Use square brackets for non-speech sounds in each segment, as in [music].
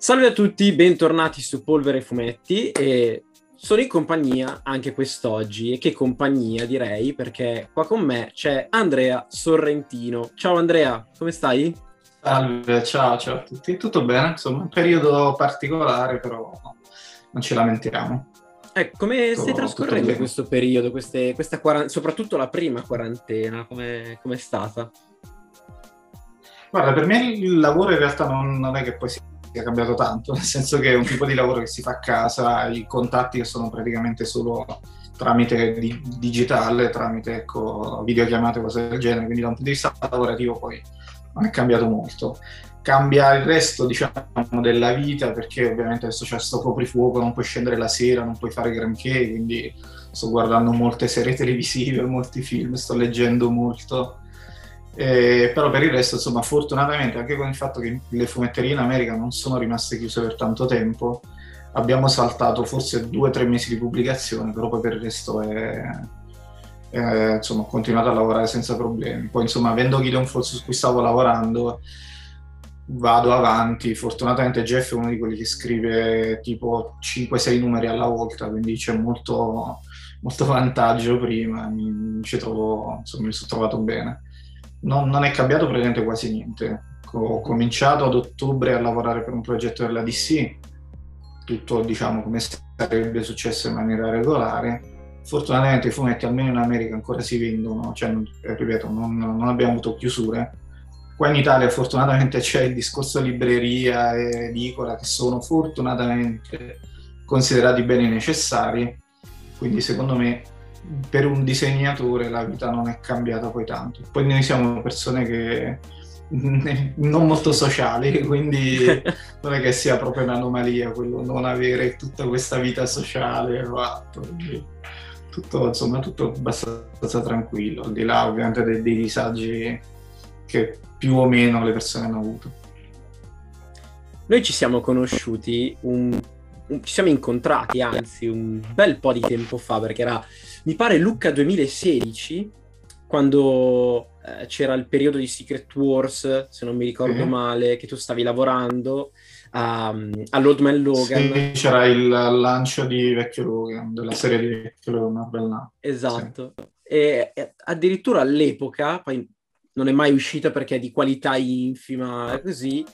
Salve a tutti, bentornati su Polvere e Fumetti e sono in compagnia anche quest'oggi e che compagnia direi perché qua con me c'è Andrea Sorrentino. Ciao Andrea, come stai? Salve, ciao, ciao a tutti. Tutto bene, insomma, un periodo particolare però non ci lamentiamo. Eh, come stai trascorrendo questo periodo, queste, questa quarant- soprattutto la prima quarantena, come è stata? Guarda, per me il lavoro in realtà non, non è che poi sia cambiato tanto, [laughs] nel senso che è un tipo di lavoro che si fa a casa, i contatti che sono praticamente solo tramite di, digitale, tramite ecco, videochiamate, cose del genere, quindi da un punto di vista lavorativo poi non è cambiato molto. Cambia il resto, diciamo, della vita, perché ovviamente adesso c'è sto coprifuoco, non puoi scendere la sera, non puoi fare granché, quindi sto guardando molte serie televisive, molti film, sto leggendo molto eh, però per il resto, insomma, fortunatamente anche con il fatto che le fumetterie in America non sono rimaste chiuse per tanto tempo, abbiamo saltato forse due o tre mesi di pubblicazione, però poi per il resto è, è, insomma, ho continuato a lavorare senza problemi. Poi, insomma, avendo Gideon Falls su cui stavo lavorando, vado avanti. Fortunatamente Jeff è uno di quelli che scrive tipo 5-6 numeri alla volta, quindi c'è molto, molto vantaggio prima, mi, mi, trovo, insomma, mi sono trovato bene non, non, è cambiato praticamente quasi niente. Ho cominciato ad ottobre a lavorare per un progetto della DC, tutto diciamo come sarebbe successo in maniera regolare. Fortunatamente i fumetti almeno in America ancora si vendono, cioè, ripeto, non, non abbiamo avuto chiusure. Qua in Italia fortunatamente [laughs] c'è il discorso libreria e edicola che sono fortunatamente considerati beni necessari, quindi secondo me per un disegnatore la vita non è cambiata poi tanto. Poi noi siamo persone che [laughs] non molto sociali, [laughs] quindi [laughs] non è che sia proprio un'anomalia quello non avere tutta questa vita sociale fatto. Tutto, insomma, tutto abbastanza tranquillo, al di là ovviamente dei, dei disagi che più o meno le persone hanno avuto. Noi ci siamo conosciuti un ci siamo incontrati, anzi, un bel po' di tempo fa, perché era, mi pare, Lucca 2016, quando eh, c'era il periodo di Secret Wars, se non mi ricordo mm. male, che tu stavi lavorando a, all'Old Man Logan. Sì, c'era il lancio di Vecchio Logan, della serie di Vecchio Logan, bella. Esatto. Sì. E, e addirittura all'epoca, poi non è mai uscita perché è di qualità infima così,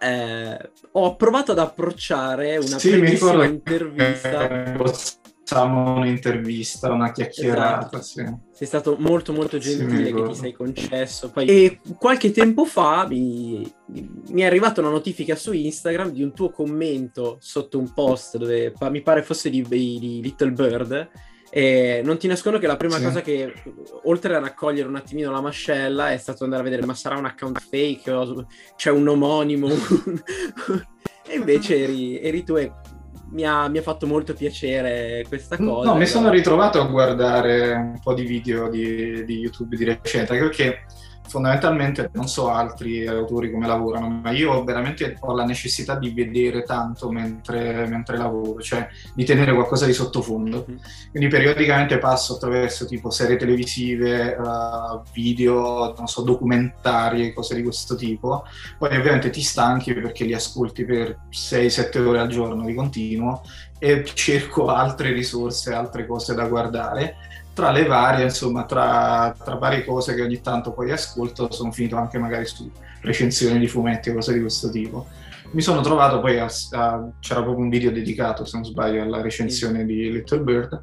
eh, ho provato ad approcciare una sì, intervista. [laughs] Facciamo un'intervista, una chiacchierata. Esatto. Sì. Sei stato molto molto gentile sì, che ti sei concesso. Poi... E qualche tempo fa mi, mi, è arrivata una notifica su Instagram di un tuo commento sotto un post dove mi pare fosse di, di Little Bird e non ti nascondo che la prima sì. cosa che, oltre a raccogliere un attimino la mascella, è stato andare a vedere, ma sarà un account fake o c'è un omonimo? [laughs] e invece eri, eri tu e mi ha, mi ha, fatto molto piacere questa cosa. No, mi sono ritrovato a guardare un po' di video di, di YouTube di recente, perché fondamentalmente non so altri autori come lavorano, ma io veramente ho la necessità di vedere tanto mentre, mentre lavoro, cioè di tenere qualcosa di sottofondo. Mm-hmm. Quindi periodicamente passo attraverso tipo serie televisive, uh, video, non so, documentari, cose di questo tipo. Poi ovviamente ti stanchi perché li ascolti per 6-7 ore al giorno di continuo e cerco altre risorse, altre cose da guardare tra le varie, insomma, tra, tra, varie cose che ogni tanto poi ascolto, sono finito anche magari su recensioni di fumetti o cose di questo tipo. Mi sono trovato poi a, a, c'era proprio un video dedicato, se non sbaglio, alla recensione di Little Bird.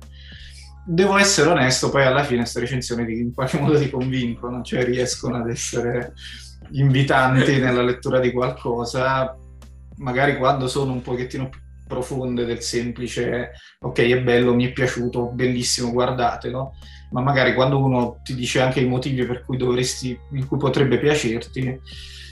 Devo essere onesto, poi alla fine queste recensioni in qualche modo ti convincono, cioè riescono ad essere invitanti [laughs] nella lettura di qualcosa, magari quando sono un pochettino più profonde del semplice ok è bello, mi è piaciuto, bellissimo, guardatelo, ma magari quando uno ti dice anche i motivi per cui dovresti, in cui potrebbe piacerti,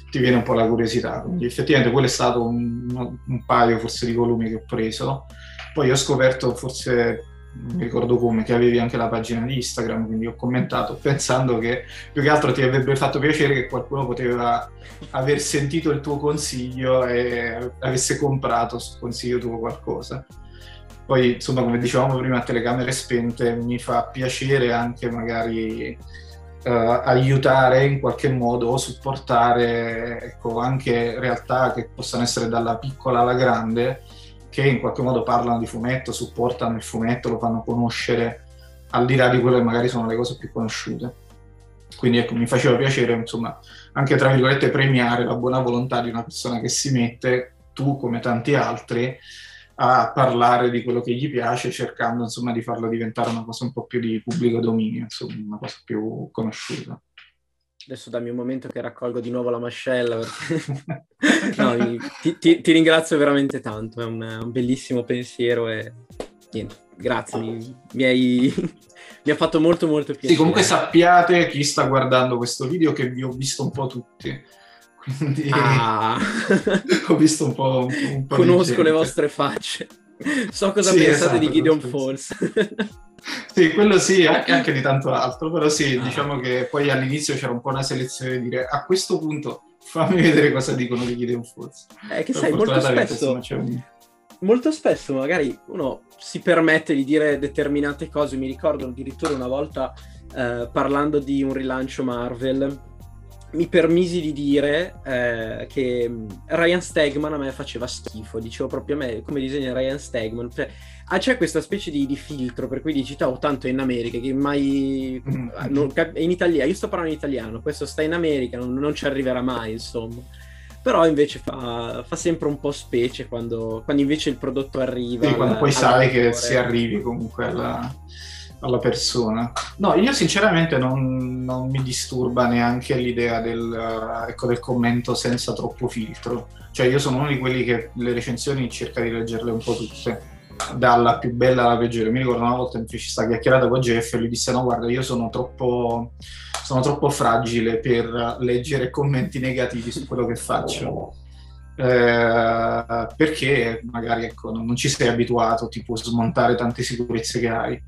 ti viene un po' la curiosità. Quindi effettivamente quello è stato un, un paio forse di volumi che ho preso. Poi ho scoperto forse non mi ricordo come, che avevi anche la pagina di Instagram, quindi ho commentato [laughs] pensando che più che altro ti avrebbe fatto piacere che qualcuno poteva aver sentito il tuo consiglio e avesse comprato sul consiglio tuo qualcosa. Poi, insomma, come dicevamo prima, a telecamere spente mi fa piacere anche magari uh, aiutare in qualche modo o supportare ecco, anche realtà che possano essere dalla piccola alla grande, che in qualche modo parlano di fumetto, supportano il fumetto, lo fanno conoscere al di là di quelle che magari sono le cose più conosciute. Quindi ecco, mi faceva piacere, insomma, anche tra virgolette premiare la buona volontà di una persona che si mette, tu come tanti altri, a parlare di quello che gli piace, cercando insomma di farlo diventare una cosa un po' più di pubblico dominio, insomma, una cosa più conosciuta. Adesso dammi un momento che raccolgo di nuovo la mascella. Perché... [laughs] no, ti, ti, ti, ringrazio veramente tanto, è un, un bellissimo pensiero e niente, grazie, mi, mi, hai, [laughs] mi, ha fatto molto molto piacere. Sì, comunque sappiate chi sta guardando questo video che vi ho visto un po' tutti. Quindi ah. [laughs] ho visto un po'. Un po Conosco le vostre facce. So cosa sì, pensate esatto, di Gideon Falls. [laughs] sì, quello sì, anche, anche, di tanto altro, però sì, ah. diciamo che poi all'inizio c'era un po' una selezione di dire a questo punto fammi vedere cosa dicono di Gideon Falls. Eh, che sai, molto spesso, un... molto spesso magari uno si permette di dire determinate cose, mi ricordo addirittura una volta eh, parlando di un rilancio Marvel, mi permisi di dire eh, che mm, Ryan Stegman a me faceva schifo, dicevo proprio a me come disegna Ryan Stegman, cioè, ah, c'è questa specie di, di, filtro per cui dici, oh, tanto è in America, che mai... Mm-hmm. Non, in italiano, io sto parlando in italiano, questo sta in America, non, non ci arriverà mai, insomma. Però invece fa, fa sempre un po' specie quando, quando, invece il prodotto arriva. Sì, quando poi sai che si arrivi comunque alla alla persona. No, io sinceramente non, non mi disturba neanche l'idea del, ecco, del, commento senza troppo filtro. Cioè io sono uno di quelli che le recensioni cerca di leggerle un po' tutte, dalla più bella alla peggiore. Mi ricordo una volta in cui ci sta chiacchierata con Jeff e lui disse no guarda io sono troppo, sono troppo fragile per leggere commenti negativi su quello che faccio eh, perché magari ecco, non, ci sei abituato, ti smontare tante sicurezze che hai.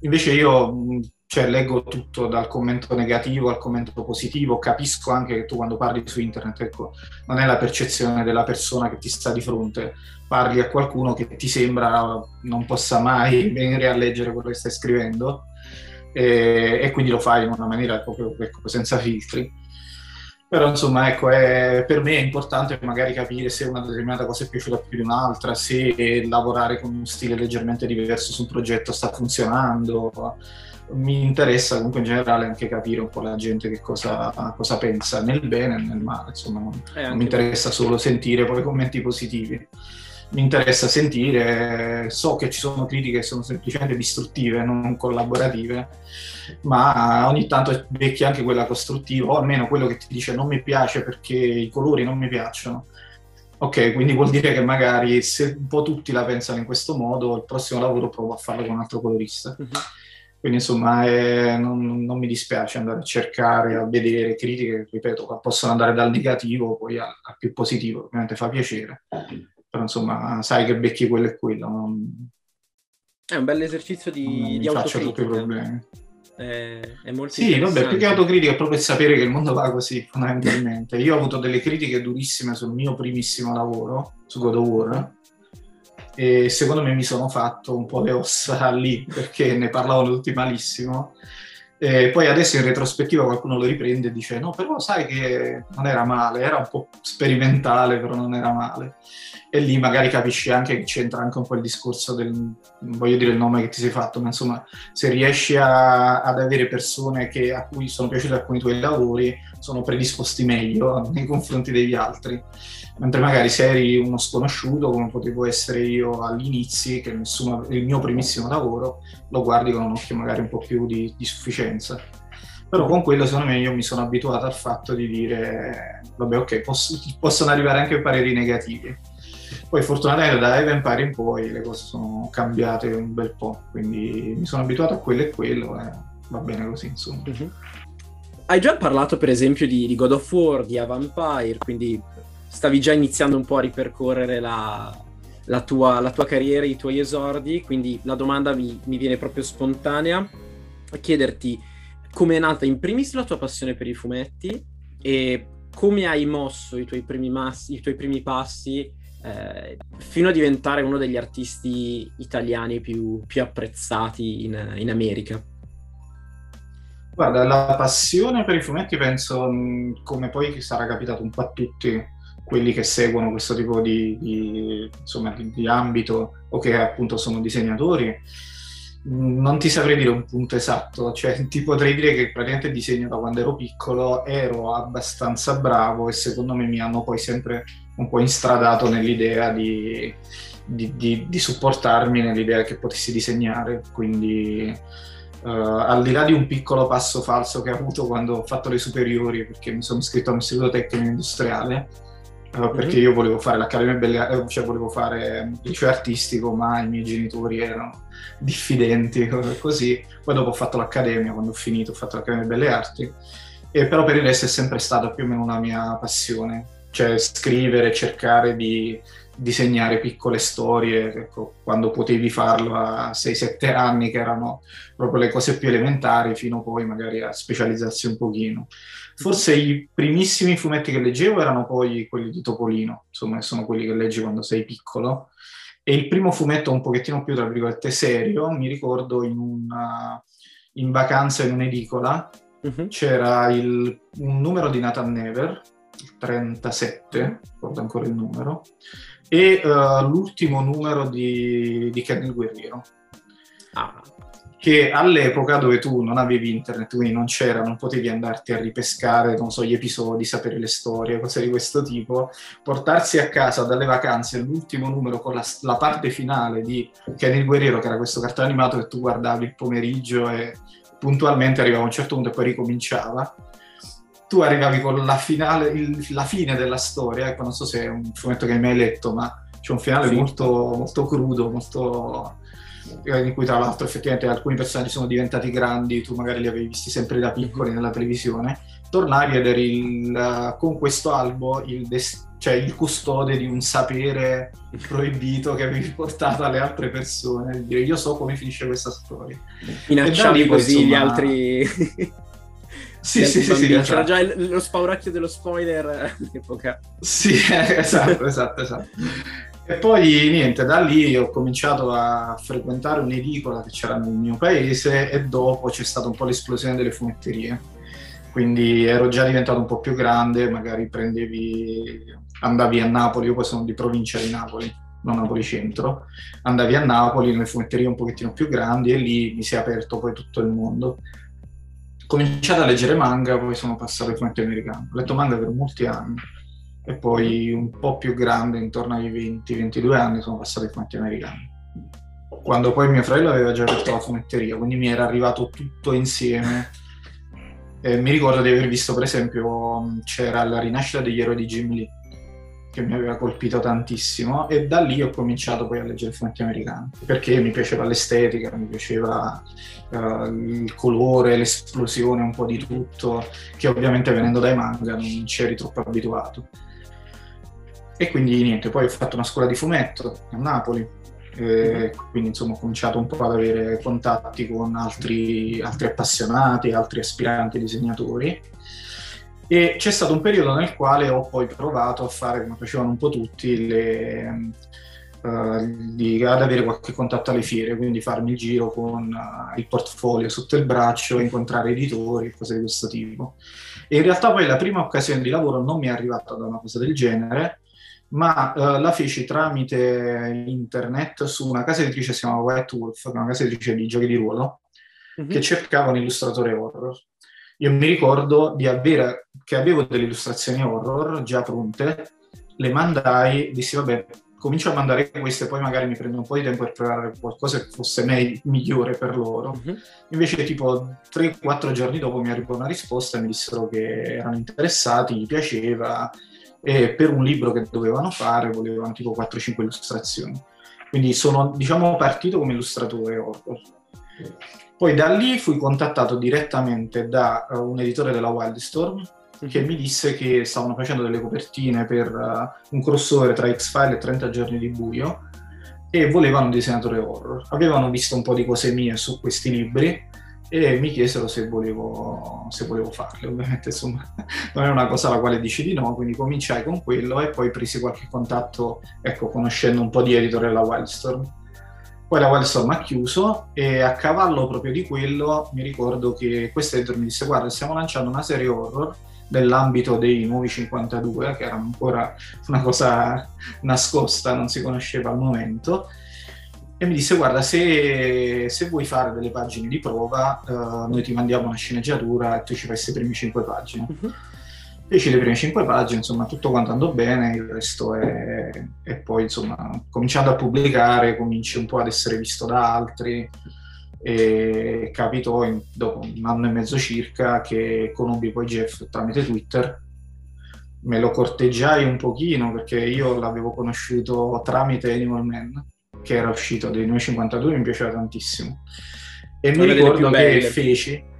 Invece io cioè, leggo tutto dal commento negativo al commento positivo, capisco anche che tu quando parli su internet ecco, non è la percezione della persona che ti sta di fronte, parli a qualcuno che ti sembra non possa mai [laughs] venire a leggere quello che stai scrivendo e, e quindi lo fai in una maniera proprio ecco, senza filtri. Però insomma, ecco, è, per me è importante magari capire se una determinata cosa è piaciuta più di un'altra, se lavorare con uno stile leggermente diverso su un progetto sta funzionando. Mi interessa comunque in generale anche capire un po' la gente che cosa, cosa pensa, nel bene e nel male, insomma, non, non mi interessa solo sentire poi commenti positivi mi interessa sentire, so che ci sono critiche che sono semplicemente distruttive, non collaborative, ma ogni tanto becchi anche quella costruttiva, o almeno quello che ti dice non mi piace perché i colori non mi piacciono. Ok, quindi vuol dire che magari se un po' tutti la pensano in questo modo, il prossimo lavoro provo a farlo con un altro colorista. Uh-huh. Quindi insomma eh, non, non, mi dispiace andare a cercare, a vedere critiche che, ripeto, possono andare dal negativo poi al, al più positivo, ovviamente fa piacere. Uh-huh però insomma sai che becchi quello e quello. Non... È un bel esercizio di, di faccio tutti i problemi. È, è molto sì, vabbè, più che autocritica è proprio sapere che il mondo va così, fondamentalmente. Io ho avuto delle critiche durissime sul mio primissimo lavoro, su God of War, e secondo me mi sono fatto un po' le ossa lì, perché ne parlavano tutti malissimo. E poi adesso in retrospettiva qualcuno lo riprende e dice no, però sai che non era male, era un po' sperimentale, però non era male. E lì magari capisci anche che c'entra anche un po' il discorso del, non voglio dire il nome che ti sei fatto, ma insomma se riesci a, ad avere persone che, a cui sono piaciuti alcuni tuoi lavori, sono predisposti meglio nei confronti degli altri, mentre magari se eri uno sconosciuto come potevo essere io all'inizio, che nessuno, il mio primissimo lavoro, lo guardi con un occhio magari un po' più di, di sufficienza. Però con quello secondo me io mi sono abituato al fatto di dire, vabbè ok, posso, possono arrivare anche pareri negativi poi fortunatamente da Eve Empire in poi le cose sono cambiate un bel po', quindi mi sono abituato a quello e quello e va bene così insomma. Uh-huh. Hai già parlato per esempio di, di, God of War, di A Vampire, quindi stavi già iniziando un po' a ripercorrere la, la, tua, la tua, carriera, i tuoi esordi, quindi la domanda mi, mi viene proprio spontanea a chiederti come è nata in primis la tua passione per i fumetti e come hai mosso i tuoi primi, massi, i tuoi primi passi eh, fino a diventare uno degli artisti italiani più, più apprezzati in, in, America. Guarda, la passione per i fumetti penso, come poi sarà capitato un po' a tutti quelli che seguono questo tipo di, di, insomma, di, di ambito o che appunto sono disegnatori, non ti saprei dire un punto esatto, cioè [laughs] ti potrei dire che praticamente disegno da quando ero piccolo, ero abbastanza bravo e secondo me mi hanno poi sempre un po' instradato nell'idea di, di, di, di supportarmi, nell'idea che potessi disegnare, quindi Uh, al di là di un piccolo passo falso che ho avuto quando ho fatto le superiori, perché mi sono iscritto a un istituto tecnico industriale, uh, perché io volevo fare l'Accademia Belle Arti, cioè volevo fare il liceo artistico, ma i miei genitori erano diffidenti, [laughs] così. Poi dopo ho fatto l'Accademia, quando ho finito ho fatto l'Accademia Belle Arti, e però per il resto è sempre stata più o meno una mia passione, cioè scrivere, cercare di disegnare piccole storie, ecco, quando potevi farlo a 6-7 anni, che erano proprio le cose più elementari, fino poi magari a specializzarsi un pochino. Forse i primissimi fumetti che leggevo erano poi quelli di Topolino, insomma, sono quelli che leggi quando sei piccolo. E il primo fumetto un pochettino più, tra virgolette, serio, mi ricordo in, una, in vacanza in un'edicola, uh-huh. c'era il, un numero di Nathan Never, il 37, ricordo ancora il numero, e uh, l'ultimo numero di, di Ken il Guerriero. Ah. Che all'epoca dove tu non avevi internet, quindi non c'era, non potevi andarti a ripescare, non so, gli episodi, sapere le storie, cose di questo tipo, portarsi a casa dalle vacanze l'ultimo numero con la, la parte finale di Ken il Guerriero, che era questo cartone animato che tu guardavi il pomeriggio e puntualmente arrivava a un certo punto e poi ricominciava tu arrivavi con la, finale, il, la fine della storia, ecco, non so se è un fumetto che hai mai letto, ma c'è un finale sì. molto, molto crudo, molto in cui tra l'altro effettivamente alcuni personaggi sono diventati grandi, tu magari li avevi visti sempre da piccoli nella televisione, tornavi ed eri il, con questo albo il, cioè il custode di un sapere [laughs] proibito che avevi portato alle altre persone, dire io so come finisce questa storia. Minacciavi così insomma... gli altri... [laughs] Sì, sì, sì, sì, C'era esatto. già il, lo spauracchio dello spoiler all'epoca. Sì, [laughs] esatto, esatto, esatto. E poi niente, da lì ho cominciato a frequentare un'edicola che c'era nel mio paese e dopo c'è stata un po' l'esplosione delle fumetterie. Quindi ero già diventato un po' più grande, magari prendevi, andavi a Napoli, io poi sono di provincia di Napoli, non Napoli centro, andavi a Napoli nelle fumetterie un pochettino più grandi e lì mi si è aperto poi tutto il mondo cominciato a leggere manga, poi sono passato ai fumetti americani. Ho letto manga per molti anni e poi un po' più grande, intorno ai 20-22 anni, sono passato ai fumetti americani. Quando poi mio fratello aveva già aperto la fumetteria, quindi mi era arrivato tutto insieme. E mi ricordo di aver visto, per esempio, c'era la rinascita degli eroi di Jim Lee che mi aveva colpito tantissimo e da lì ho cominciato poi a leggere fumetti americani perché mi piaceva l'estetica, mi piaceva uh, il colore, l'esplosione, un po' di tutto che ovviamente venendo dai manga non c'eri troppo abituato. E quindi niente, poi ho fatto una scuola di fumetto a Napoli, eh, quindi insomma ho cominciato un po' ad avere contatti con altri, altri appassionati, altri aspiranti disegnatori e c'è stato un periodo nel quale ho poi provato a fare, come facevano un po' tutti, le, uh, di, ad avere qualche contatto alle fiere, quindi farmi il giro con uh, il portfolio sotto il braccio, incontrare editori, cose di questo tipo. E in realtà poi la prima occasione di lavoro non mi è arrivata da una cosa del genere, ma uh, la feci tramite internet su una casa editrice che si chiama White Wolf, che è una casa editrice di giochi di ruolo, mm-hmm. che cercava un illustratore horror io mi ricordo di avere, che avevo delle illustrazioni horror già pronte, le mandai, dissi vabbè, comincio a mandare queste, poi magari mi prendo un po' di tempo per preparare qualcosa che fosse me- migliore per loro. Uh-huh. Invece tipo 3-4 giorni dopo mi arrivò una risposta mi dissero che erano interessati, gli piaceva e per un libro che dovevano fare volevano tipo 4-5 illustrazioni. Quindi sono diciamo partito come illustratore horror. Poi da lì fui contattato direttamente da uh, un editore della Wildstorm mm-hmm. che mi disse che stavano facendo delle copertine per uh, un crossover tra X-File e 30 giorni di buio e volevano un disegnatore horror. Avevano visto un po' di cose mie su questi libri e mi chiesero se volevo, se volevo farle. Ovviamente insomma [laughs] non è una cosa alla quale dici di no, quindi cominciai con quello e poi presi qualche contatto, ecco, conoscendo un po' di editor della Wildstorm Poi la Wildstorm ha chiuso e a cavallo proprio di quello mi ricordo che questo editor mi disse guarda stiamo lanciando una serie horror nell'ambito dei nuovi 52 che era ancora una cosa nascosta, non si conosceva al momento e mi disse guarda se, se vuoi fare delle pagine di prova uh, noi ti mandiamo una sceneggiatura e tu ci fai queste prime 5 pagine. Uh-huh feci le prime cinque pagine, insomma tutto quanto andò bene, il resto è... e poi insomma cominciando a pubblicare cominci un po' ad essere visto da altri. E capitò in, dopo un anno e mezzo circa che conobbi poi Jeff tramite Twitter. Me lo corteggiai un pochino perché io l'avevo conosciuto tramite Animal Man che era uscito dei 952 mi piaceva tantissimo. E mi ricordo che feci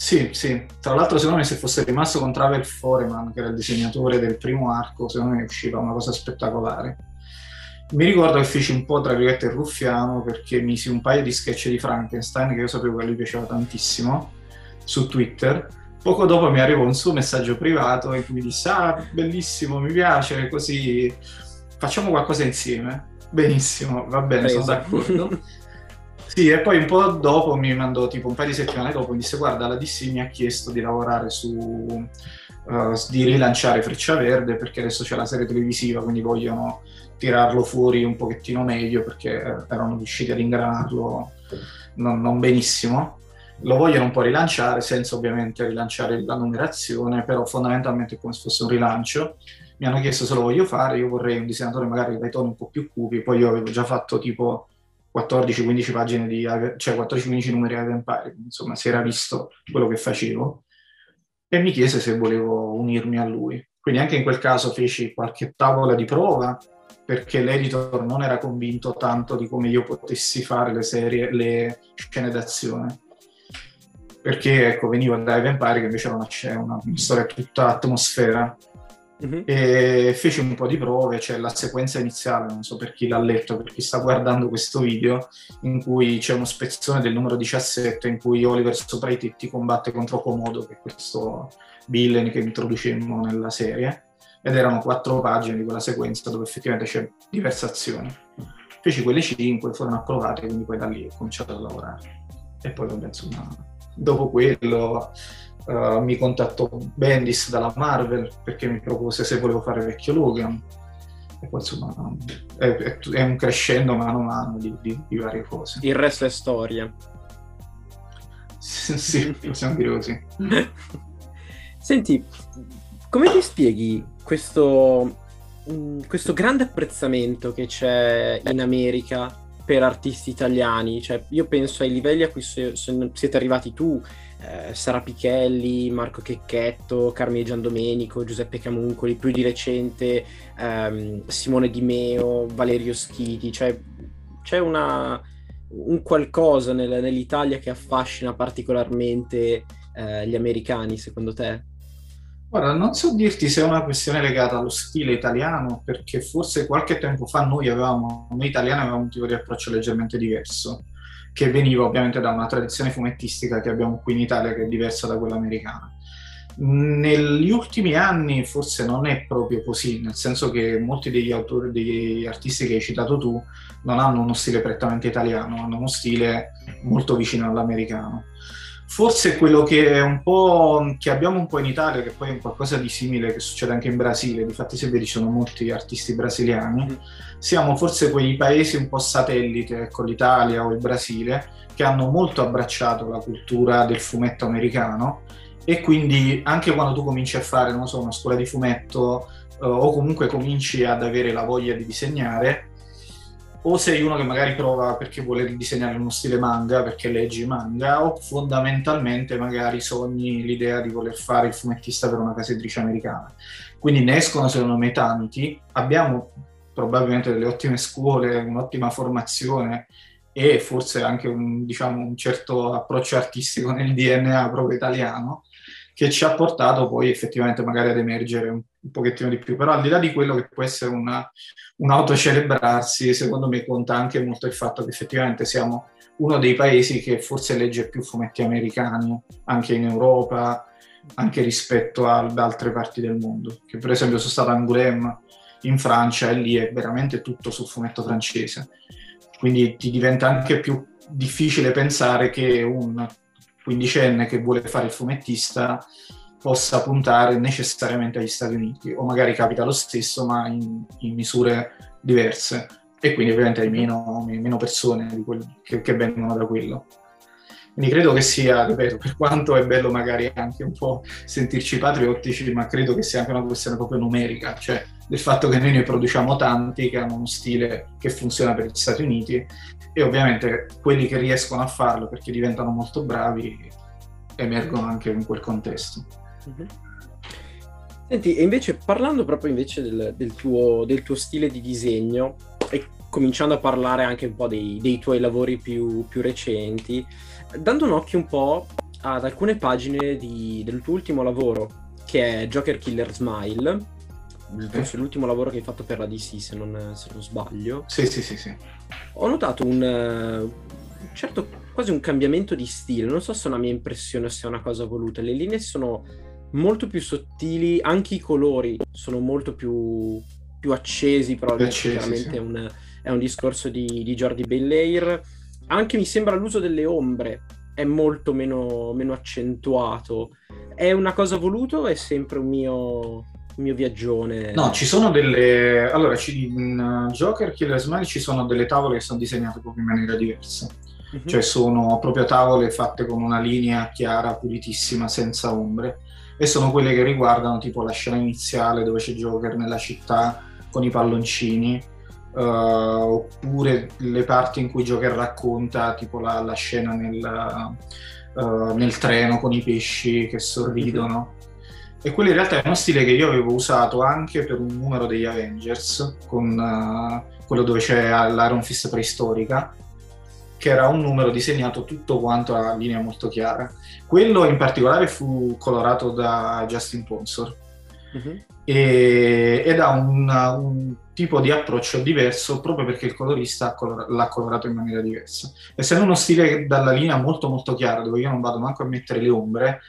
sì, sì. Tra l'altro, secondo me, se fosse rimasto con Travel Foreman, che era il disegnatore del primo arco, secondo me usciva una cosa spettacolare. Mi ricordo che feci un po', tra virgolette, il ruffiano, perché misi un paio di sketch di Frankenstein, che io sapevo che a lui piaceva tantissimo, su Twitter. Poco dopo mi arrivò un suo messaggio privato in cui mi disse, ah, bellissimo, mi piace, così facciamo qualcosa insieme. Benissimo, va bene, Presa. sono d'accordo. [laughs] Sì, e poi un po' dopo mi mandò, tipo un paio di settimane dopo, mi disse guarda, la DC mi ha chiesto di lavorare su, uh, di rilanciare Freccia Verde perché adesso c'è la serie televisiva, quindi vogliono tirarlo fuori un pochettino meglio perché erano riusciti ad ingranarlo non, non benissimo. Lo vogliono un po' rilanciare, senza ovviamente rilanciare la numerazione, però fondamentalmente è come se fosse un rilancio. Mi hanno chiesto se lo voglio fare, io vorrei un disegnatore magari dai toni un po' più cupi, poi io avevo già fatto tipo 14-15 pagine di, cioè 14-15 numeri di Empire, insomma si era visto quello che facevo e mi chiese se volevo unirmi a lui. Quindi anche in quel caso feci qualche tavola di prova perché l'editor non era convinto tanto di come io potessi fare le serie, le scene d'azione. Perché ecco, venivo da Empire che invece era una, una, una storia tutta atmosfera Uh-huh. E feci un po' di prove, c'è la sequenza iniziale, non so per chi l'ha letto, per chi sta guardando questo video, in cui c'è uno spezzone del numero 17 in cui Oliver sopra i tetti combatte contro Komodo, che è questo villain che introducemmo nella serie, ed erano quattro pagine di quella sequenza dove effettivamente c'è diversa azione. Feci quelle cinque, furono approvate, quindi poi da lì ho cominciato a lavorare. E poi, insomma, dopo quello uh, mi contattò Bendis dalla Marvel perché mi propose se volevo fare vecchio Logan e poi insomma è, è, è un crescendo mano a mano di, di, di, varie cose. Il resto è storia. [laughs] sì, possiamo dire così. [laughs] Senti, come ti spieghi questo, questo grande apprezzamento che c'è in America per artisti italiani? Cioè, io penso ai livelli a cui siete arrivati tu, eh, Sara Pichelli, Marco Checchetto, Carmine Giandomenico, Giuseppe Camuncoli, più di recente ehm, Simone Di Meo, Valerio Schiti, cioè c'è una, un qualcosa nel, nell'Italia che affascina particolarmente eh, gli americani, secondo te? Guarda, non so dirti se è una questione legata allo stile italiano, perché forse qualche tempo fa noi avevamo, noi italiani avevamo un tipo di approccio leggermente diverso che veniva ovviamente da una tradizione fumettistica che abbiamo qui in Italia che è diversa da quella americana. Negli ultimi anni forse non è proprio così, nel senso che molti degli autori, degli artisti che hai citato tu non hanno uno stile prettamente italiano, hanno uno stile molto vicino all'americano. Forse quello che, è un po', che abbiamo un po' in Italia, che poi è qualcosa di simile che succede anche in Brasile, difatti se vedi ci sono molti artisti brasiliani, mm. siamo forse quei paesi un po' satellite, ecco l'Italia o il Brasile, che hanno molto abbracciato la cultura del fumetto americano e quindi anche quando tu cominci a fare, non so, una scuola di fumetto eh, o comunque cominci ad avere la voglia di disegnare, o sei uno che magari prova perché vuole disegnare uno stile manga, perché leggi manga, o fondamentalmente magari sogni l'idea di voler fare il fumettista per una casa editrice americana. Quindi ne escono secondo me tanti, abbiamo probabilmente delle ottime scuole, un'ottima formazione e forse anche un, diciamo, un certo approccio artistico nel DNA proprio italiano, che ci ha portato poi effettivamente magari ad emergere un, un pochettino di più. Però al di là di quello che può essere una, un autocelebrarsi, secondo me conta anche molto il fatto che effettivamente siamo uno dei paesi che forse legge più fumetti americani, anche in Europa, anche rispetto ad altre parti del mondo. Che per esempio sono stato a Angoulême in Francia e lì è veramente tutto sul fumetto francese. quindi ti diventa anche più difficile pensare che un quindicenne che vuole fare il fumettista possa puntare necessariamente agli Stati Uniti, o magari capita lo stesso, ma in, in misure diverse, e quindi ovviamente hai meno, meno persone che, che vengono da quello. Quindi credo che sia, ripeto, per quanto è bello magari anche un po' sentirci patriottici, ma credo che sia anche una questione proprio numerica, cioè del fatto che noi ne produciamo tanti che hanno uno stile che funziona per gli Stati Uniti e ovviamente quelli che riescono a farlo perché diventano molto bravi emergono anche in quel contesto. Mm-hmm. Senti, e invece parlando proprio invece del, del, tuo, del, tuo, stile di disegno e cominciando a parlare anche un po' dei, dei tuoi lavori più, più, recenti, dando un occhio un po' ad alcune pagine di, del tuo ultimo lavoro, che è Joker Killer Smile, forse l'ultimo lavoro che hai fatto per la DC, se non, se non sbaglio. Sì, sì, sì, sì. Ho notato un, uh, certo, quasi un cambiamento di stile. Non so se è una mia impressione o se è una cosa voluta. Le linee sono molto più sottili, anche i colori sono molto più, più accesi, però accesi, chiaramente sì. è, un, è, un, discorso di, di Jordi Belair. Anche mi sembra l'uso delle ombre è molto meno, meno accentuato. È una cosa voluta o è sempre un mio, mio viaggione. No, ci sono delle... Allora, in Joker Killer Smile ci sono delle tavole che sono disegnate proprio in maniera diversa. Uh-huh. Cioè sono proprio tavole fatte con una linea chiara, pulitissima, senza ombre. E sono quelle che riguardano tipo la scena iniziale dove c'è Joker nella città con i palloncini. Uh, oppure le parti in cui Joker racconta tipo la, la scena nel, uh, nel, treno con i pesci che sorridono. E quello in realtà è uno stile che io avevo usato anche per un numero degli Avengers, con uh, quello dove c'è l'Iron Fist preistorica, che era un numero disegnato tutto quanto a linea molto chiara. Quello in particolare fu colorato da Justin Ponsor uh-huh. e, ed ha un, un, tipo di approccio diverso proprio perché il colorista l'ha colorato in maniera diversa. Essendo uno stile dalla linea molto molto chiara, dove io non vado manco a mettere le ombre,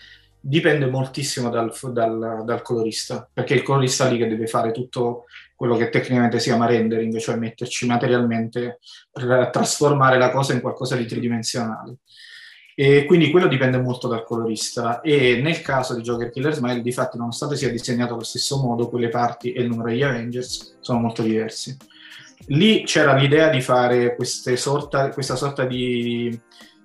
dipende moltissimo dal, dal, dal, colorista, perché il colorista lì che deve fare tutto quello che tecnicamente si chiama rendering, cioè metterci materialmente, trasformare la cosa in qualcosa di tridimensionale. E quindi quello dipende molto dal colorista e nel caso di Joker Killer Smile, difatti, nonostante sia disegnato allo stesso modo, quelle parti e il numero degli Avengers sono molto diversi. Lì c'era l'idea di fare sorta, questa sorta di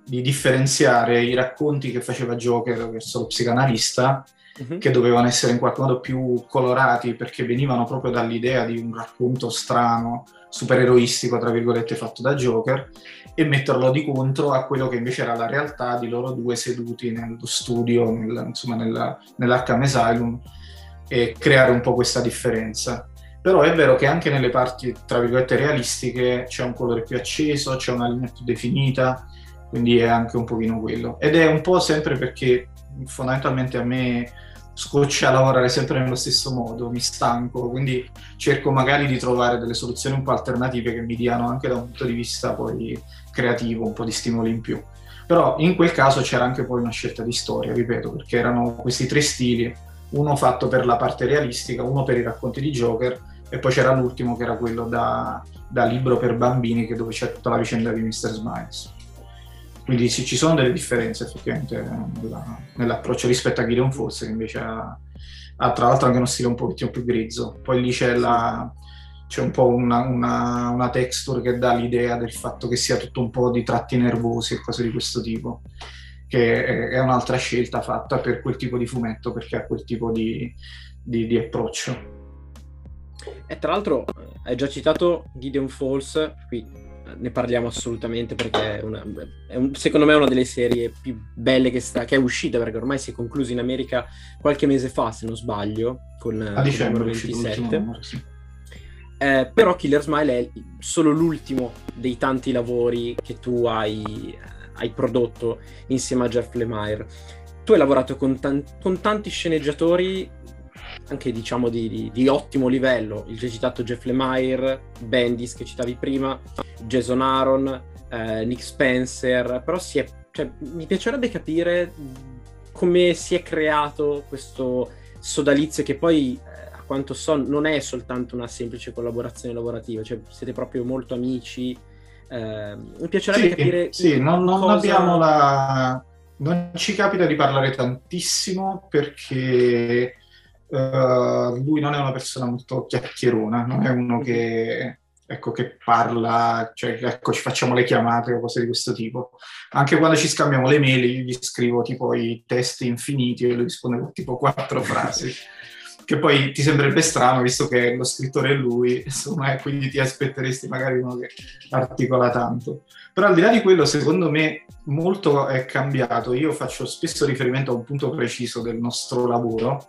di differenziare i racconti che faceva Joker verso lo psicanalista, uh-huh. che dovevano essere in qualche modo più colorati perché venivano proprio dall'idea di un racconto strano, supereroistico, tra virgolette, fatto da Joker, e metterlo di contro a quello che invece era la realtà di loro due seduti nello studio, nel, insomma, nella, nell'Arkham Asylum, e creare un po' questa differenza. Però è vero che anche nelle parti, tra virgolette, realistiche c'è un colore più acceso, c'è una linea più definita, quindi è anche un pochino quello. Ed è un po' sempre perché fondamentalmente a me scoccia lavorare sempre nello stesso modo, mi stanco, quindi cerco magari di trovare delle soluzioni un po' alternative che mi diano anche da un punto di vista poi creativo, un po' di stimoli in più. Però in quel caso c'era anche poi una scelta di storia, ripeto, perché erano questi tre stili, uno fatto per la parte realistica, uno per i racconti di Joker e poi c'era l'ultimo che era quello da, da libro per bambini, dove c'è tutta la vicenda di Mr. Smiles. Quindi sì, ci sono delle differenze effettivamente nella, nell'approccio rispetto a Gideon Force, che invece ha, ha, tra l'altro anche uno stile un pochettino più grezzo. Poi lì c'è, la, c'è un po' una, una, una, texture che dà l'idea del fatto che sia tutto un po' di tratti nervosi e cose di questo tipo, che è, è un'altra scelta fatta per quel tipo di fumetto, perché ha quel tipo di, di, di approccio. E tra l'altro hai già citato Gideon Falls, qui ne parliamo assolutamente perché è, una, è un, secondo me è una delle serie più belle che, sta, che, è uscita perché ormai si è conclusa in America qualche mese fa se non sbaglio con, a dicembre 27 eh, però Killer Smile è solo l'ultimo dei tanti lavori che tu hai, hai prodotto insieme a Jeff Lemire. Tu hai lavorato con, tan- con tanti sceneggiatori anche diciamo di, di, di, ottimo livello. Il già citato Jeff Lemire, Bendis che citavi prima, Jason Aaron, eh, Nick Spencer, però è, cioè, mi piacerebbe capire come si è creato questo sodalizio che poi eh, a quanto so non è soltanto una semplice collaborazione lavorativa, cioè siete proprio molto amici. Eh, mi piacerebbe sì, capire. Sì, non, non cosa... abbiamo la. Non ci capita di parlare tantissimo perché uh, lui non è una persona molto chiacchierona, non è uno che ecco, che parla, cioè ecco, ci facciamo le chiamate o cose di questo tipo. Anche quando ci scambiamo le mail, io gli scrivo tipo i testi infiniti e lui risponde con tipo quattro frasi. che poi ti sembrerebbe strano visto che lo scrittore è lui, insomma, quindi ti aspetteresti magari uno che articola tanto. Però al di là di quello, secondo me, molto è cambiato. Io faccio spesso riferimento a un punto preciso del nostro lavoro.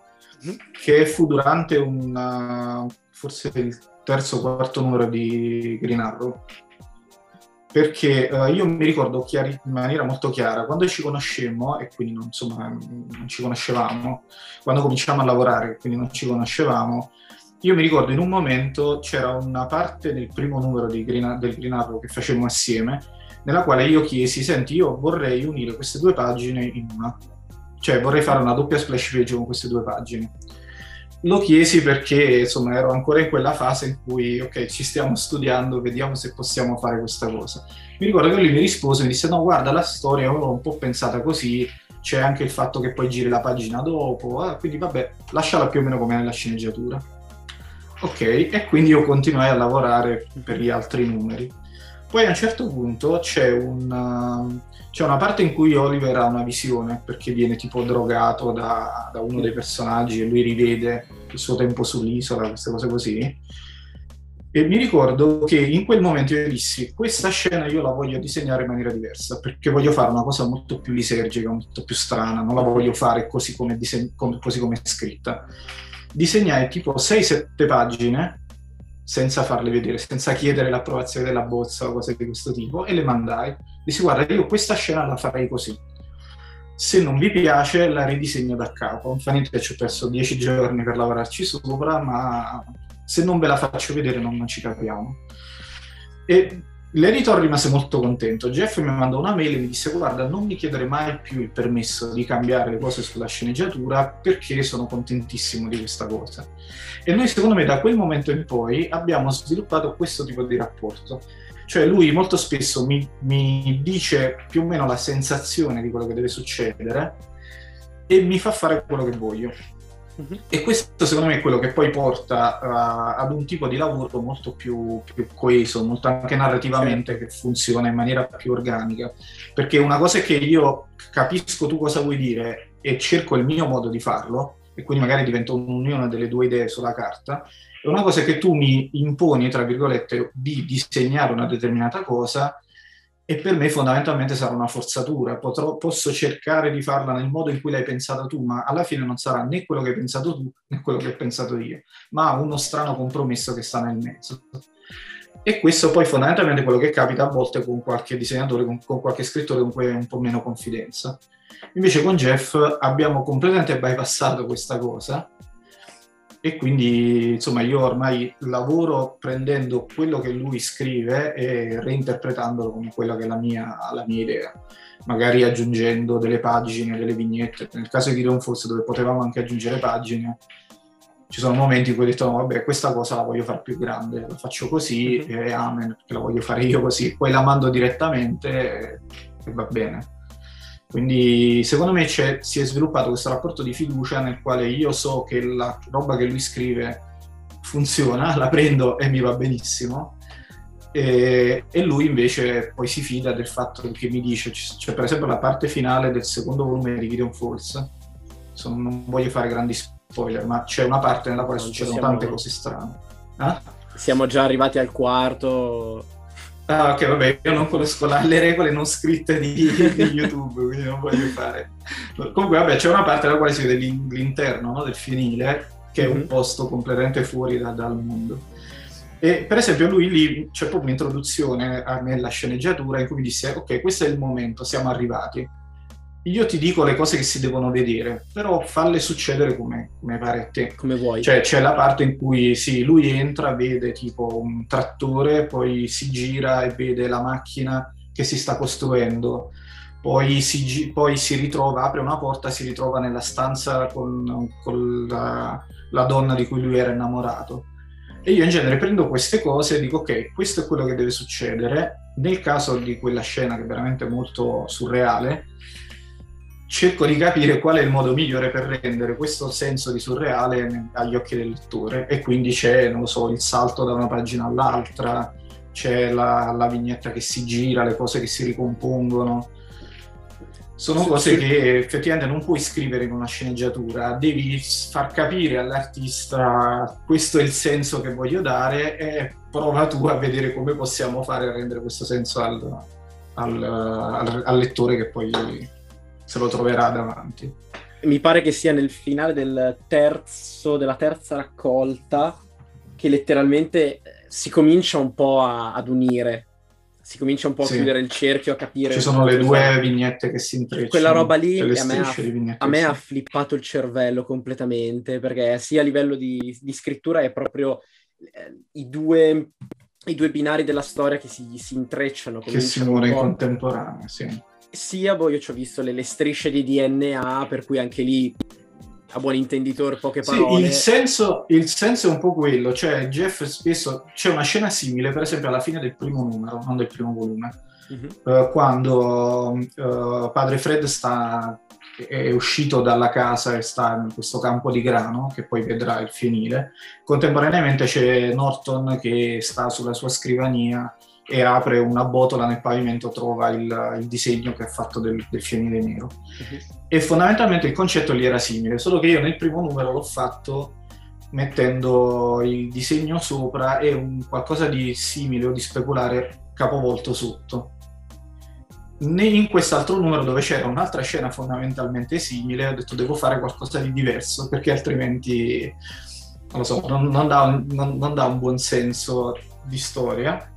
Che fu durante un, forse il terzo o quarto numero di Green Arrow, perché uh, io mi ricordo chiari- in maniera molto chiara, quando ci conoscemmo, e quindi non, insomma, non ci conoscevamo, quando cominciamo a lavorare, quindi non ci conoscevamo, io mi ricordo in un momento c'era una parte del primo numero Green, del Green Arrow che facevamo assieme, nella quale io chiesi, senti, io vorrei unire queste due pagine in una, cioè vorrei fare una doppia splash page con queste due pagine. Lo chiesi perché insomma ero ancora in quella fase in cui ok ci stiamo studiando vediamo se possiamo fare questa cosa. Mi ricordo che lui mi rispose mi disse no guarda la storia l'ho un po' pensata così c'è anche il fatto che poi giri la pagina dopo eh, quindi vabbè lasciala più o meno come nella sceneggiatura. Ok e quindi io continuai a lavorare per gli altri numeri poi a un certo punto c'è un c'è una parte in cui Oliver ha una visione perché viene tipo drogato da, da, uno dei personaggi e lui rivede il suo tempo sull'isola, queste cose così. E mi ricordo che in quel momento io dissi: Questa scena io la voglio disegnare in maniera diversa perché voglio fare una cosa molto più lisergica, molto più strana, non la voglio fare così come, diseg- così come è scritta. Disegnai tipo 6-7 pagine senza farle vedere, senza chiedere l'approvazione della bozza o cose di questo tipo, e le mandai. Dissi, guarda, io questa scena la farei così. Se non vi piace, la ridisegno da capo. Infatti ci ho perso dieci giorni per lavorarci sopra, ma se non ve la faccio vedere non, non ci capiamo. E l'editor rimase molto contento. Jeff mi mandò una mail e mi disse: Guarda, non mi chiedere mai più il permesso di cambiare le cose sulla sceneggiatura perché sono contentissimo di questa cosa. E noi, secondo me, da quel momento in poi abbiamo sviluppato questo tipo di rapporto. Cioè, lui molto spesso mi, mi dice più o meno la sensazione di quello che deve succedere e mi fa fare quello che voglio. Uh-huh. E questo secondo me è quello che poi porta uh, ad un tipo di lavoro molto più, più coeso, molto anche narrativamente certo. che funziona in maniera più organica. Perché una cosa è che io capisco tu cosa vuoi dire e cerco il mio modo di farlo, e quindi magari diventa un'unione delle due idee sulla carta. E una cosa è che tu mi imponi, tra virgolette, di disegnare una determinata cosa e per me fondamentalmente sarà una forzatura. Potrò, posso cercare di farla nel modo in cui l'hai pensata tu, ma alla fine non sarà né quello che hai pensato tu né quello che ho pensato io, ma uno strano compromesso che sta nel mezzo. E questo poi fondamentalmente è quello che capita a volte con qualche disegnatore, con, con qualche scrittore con cui hai un po' meno confidenza. Invece con Jeff abbiamo completamente bypassato questa cosa e quindi insomma io ormai lavoro prendendo quello che lui scrive e reinterpretandolo come quella che è la mia, la mia idea magari aggiungendo delle pagine, delle vignette. Nel caso di Gideon Force, dove potevamo anche aggiungere pagine, ci sono momenti in cui ho detto: no, vabbè, questa cosa la voglio fare più grande, la faccio così mm-hmm. e amen, perché la voglio fare io così. Poi la mando direttamente e va bene. Quindi secondo me si è sviluppato questo rapporto di fiducia nel quale io so che la roba che lui scrive funziona, [laughs] la prendo e mi va benissimo. E, e lui invece poi si fida del fatto che mi dice, cioè per esempio la parte finale del secondo volume di Gideon Falls, non voglio fare grandi spoiler, ma c'è una parte nella quale succedono tante cose strane. Eh? Siamo già arrivati al quarto, Ah, ok, vabbè, io non conosco la, le regole non scritte di, di, YouTube, quindi non voglio fare. Comunque, vabbè, c'è una parte nella quale si vede l'interno no, del fienile, che è un mhm. posto completamente fuori da, dal mondo. E per esempio, lui lì c'è proprio un'introduzione nella sceneggiatura in cui mi disse: Ok, questo è il momento, siamo arrivati io ti dico le cose che si devono vedere, però falle succedere come, come pare a te. Come vuoi. Cioè c'è la parte in cui sì, lui entra, vede tipo un trattore, poi si gira e vede la macchina che si sta costruendo, poi si, poi si ritrova, apre una porta, si ritrova nella stanza con, con la, la donna di cui lui era innamorato. E io in genere prendo queste cose e dico ok, questo è quello che deve succedere nel caso di quella scena che è veramente molto surreale, cerco di capire qual è il modo migliore per rendere questo senso di surreale agli occhi del lettore. E quindi c'è, non lo so, il salto da una pagina all'altra, c'è la, la vignetta che si gira, le cose che si ricompongono. Sono cose che effettivamente non puoi scrivere in una sceneggiatura, devi far capire all'artista questo è il senso che voglio dare e prova tu a vedere come possiamo fare a rendere questo senso al, al, al, al lettore che poi se lo troverà davanti. Mi pare che sia nel finale del terzo, della terza raccolta che letteralmente eh, si comincia un po' a, ad unire. Si comincia un po' sì. a chiudere il cerchio, a capire. Ci sono le due vignette che si intrecciano. Quella roba lì a me, ha, a me ha, flippato il cervello completamente, perché sia a livello di, di scrittura è proprio eh, i due i due binari della storia che si, si intrecciano. Che si muore in contemporanea, sì sia boh, io ci ho visto le, le, strisce di DNA, per cui anche lì a buon intenditore poche parole. Sì, il senso, il senso è un po' quello, cioè Jeff spesso c'è una scena simile, per esempio alla fine del primo numero, non del primo volume, uh-huh. uh, quando uh, padre Fred sta è uscito dalla casa e sta in questo campo di grano che poi vedrà il fienile. Contemporaneamente c'è Norton che sta sulla sua scrivania e apre una botola nel pavimento, trova il, il disegno che ha fatto del, del fienile nero. Uh-huh. E fondamentalmente il concetto lì era simile, solo che io nel primo numero l'ho fatto mettendo il disegno sopra e un qualcosa di simile o di speculare capovolto sotto. In quest'altro numero dove c'era un'altra scena fondamentalmente simile, ho detto devo fare qualcosa di diverso perché altrimenti non lo so, non, non, dà, non dà un buon senso di storia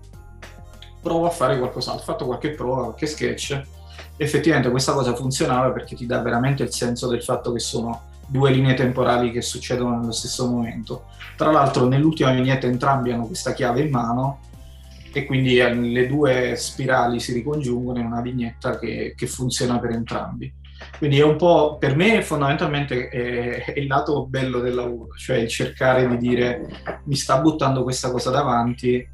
provo a fare qualcos'altro, ho fatto qualche prova, qualche sketch, effettivamente questa cosa funzionava perché ti dà veramente il senso del fatto che sono due linee temporali che succedono nello stesso momento. Tra l'altro nell'ultima vignetta entrambi hanno questa chiave in mano e quindi eh, le due spirali si ricongiungono in una vignetta che, che funziona per entrambi. Quindi è un po', per me fondamentalmente è, è, il lato bello del lavoro, cioè il cercare di dire mi sta buttando questa cosa davanti,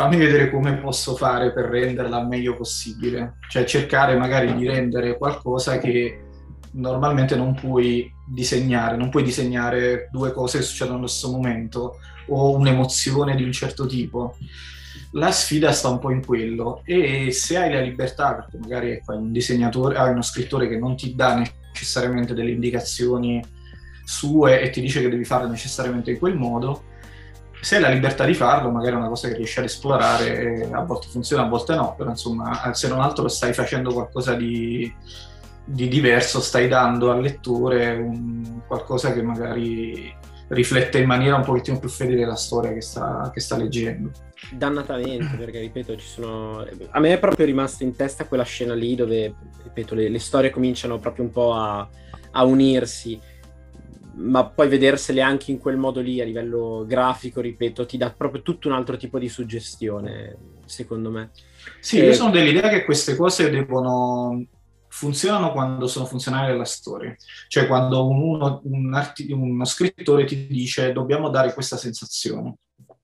fammi vedere come posso fare per renderla al meglio possibile, cioè cercare magari di rendere qualcosa che normalmente non puoi disegnare, non puoi disegnare due cose che succedono allo stesso momento o un'emozione di un certo tipo. La sfida sta un po' in quello e se hai la libertà, perché magari hai un disegnatore, hai uno scrittore che non ti dà necessariamente delle indicazioni sue e ti dice che devi farle necessariamente in quel modo, se hai la libertà di farlo, magari è una cosa che riesci ad esplorare, a volte funziona, a volte no, però insomma, se non altro stai facendo qualcosa di, di diverso, stai dando al lettore un, qualcosa che magari riflette in maniera un pochettino più fedele la storia che sta, che sta leggendo. Dannatamente, perché ripeto, ci sono... a me è proprio rimasta in testa quella scena lì dove, ripeto, le, le storie cominciano proprio un po' a, a unirsi ma poi vedersele anche in quel modo lì a livello grafico, ripeto, ti dà proprio tutto un altro tipo di suggestione, secondo me. Sì, e... io sono dell'idea che queste cose devono funzionano quando sono funzionali alla storia, cioè quando uno, un arti- uno scrittore ti dice dobbiamo dare questa sensazione,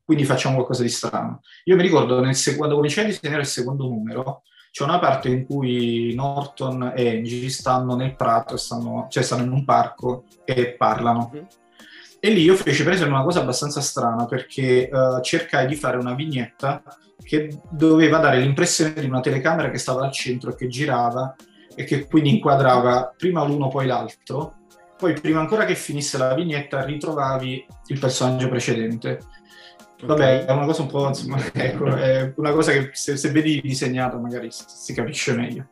quindi facciamo qualcosa di strano. Io mi ricordo nel, quando cominciai a disegnare il secondo numero, c'è una parte in cui Norton e Angie stanno nel prato, stanno, cioè stanno in un parco e parlano. Mm-hmm. E lì io feci per esempio una cosa abbastanza strana perché uh, cercai di fare una vignetta che doveva dare l'impressione di una telecamera che stava al centro e che girava e che quindi inquadrava prima l'uno poi l'altro. Poi prima ancora che finisse la vignetta ritrovavi il personaggio precedente Vabbè, è una cosa un po', insomma, [laughs] ecco, è una cosa che se, se vedi disegnato magari si, si, capisce meglio.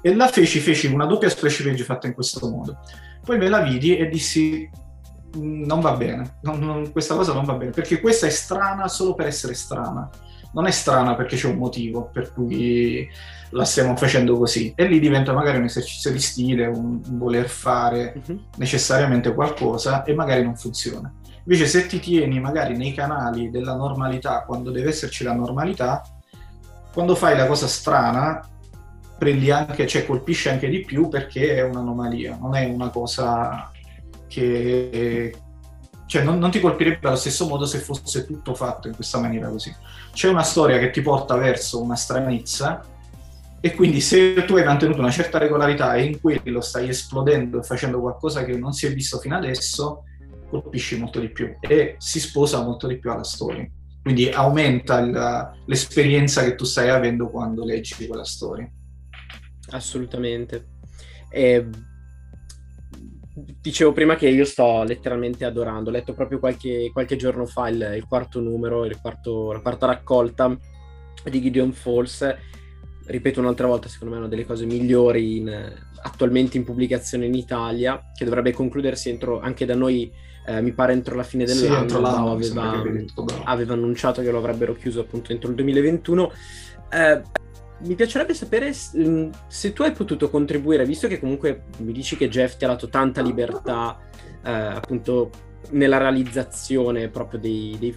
E la feci, feci una doppia splash page fatta in questo modo. Poi me la vidi e dissi, mm, non va bene, non, non, questa cosa non va bene, perché questa è strana solo per essere strana. Non è strana perché c'è un motivo per cui la stiamo facendo così. E lì diventa magari un esercizio di stile, un, voler fare uh-huh. necessariamente qualcosa e magari non funziona. Invece se ti tieni magari nei canali della normalità, quando deve esserci la normalità, quando fai la cosa strana, prendi anche, cioè colpisce anche di più perché è un'anomalia, non è una cosa che, cioè non, non, ti colpirebbe allo stesso modo se fosse tutto fatto in questa maniera così. C'è una storia che ti porta verso una stranezza e quindi se tu hai mantenuto una certa regolarità e in quello stai esplodendo e facendo qualcosa che non si è visto fino adesso, colpisci molto di più e si sposa molto di più alla storia. Quindi aumenta il, l'esperienza che tu stai avendo quando leggi quella storia. Assolutamente. E dicevo prima che io sto letteralmente adorando. Ho letto proprio qualche, qualche giorno fa il, il, quarto numero, il quarto, la quarta raccolta di Gideon Falls ripeto un'altra volta, secondo me è una delle cose migliori in, attualmente in pubblicazione in Italia, che dovrebbe concludersi entro, anche da noi, eh, mi pare entro la fine dell'anno. Sì, l'anno aveva, aveva, annunciato che lo avrebbero chiuso appunto entro il 2021. Eh, mi piacerebbe sapere mm, se tu hai potuto contribuire, visto che comunque mi dici che Jeff ti ha dato tanta libertà, eh, appunto nella realizzazione proprio dei, dei,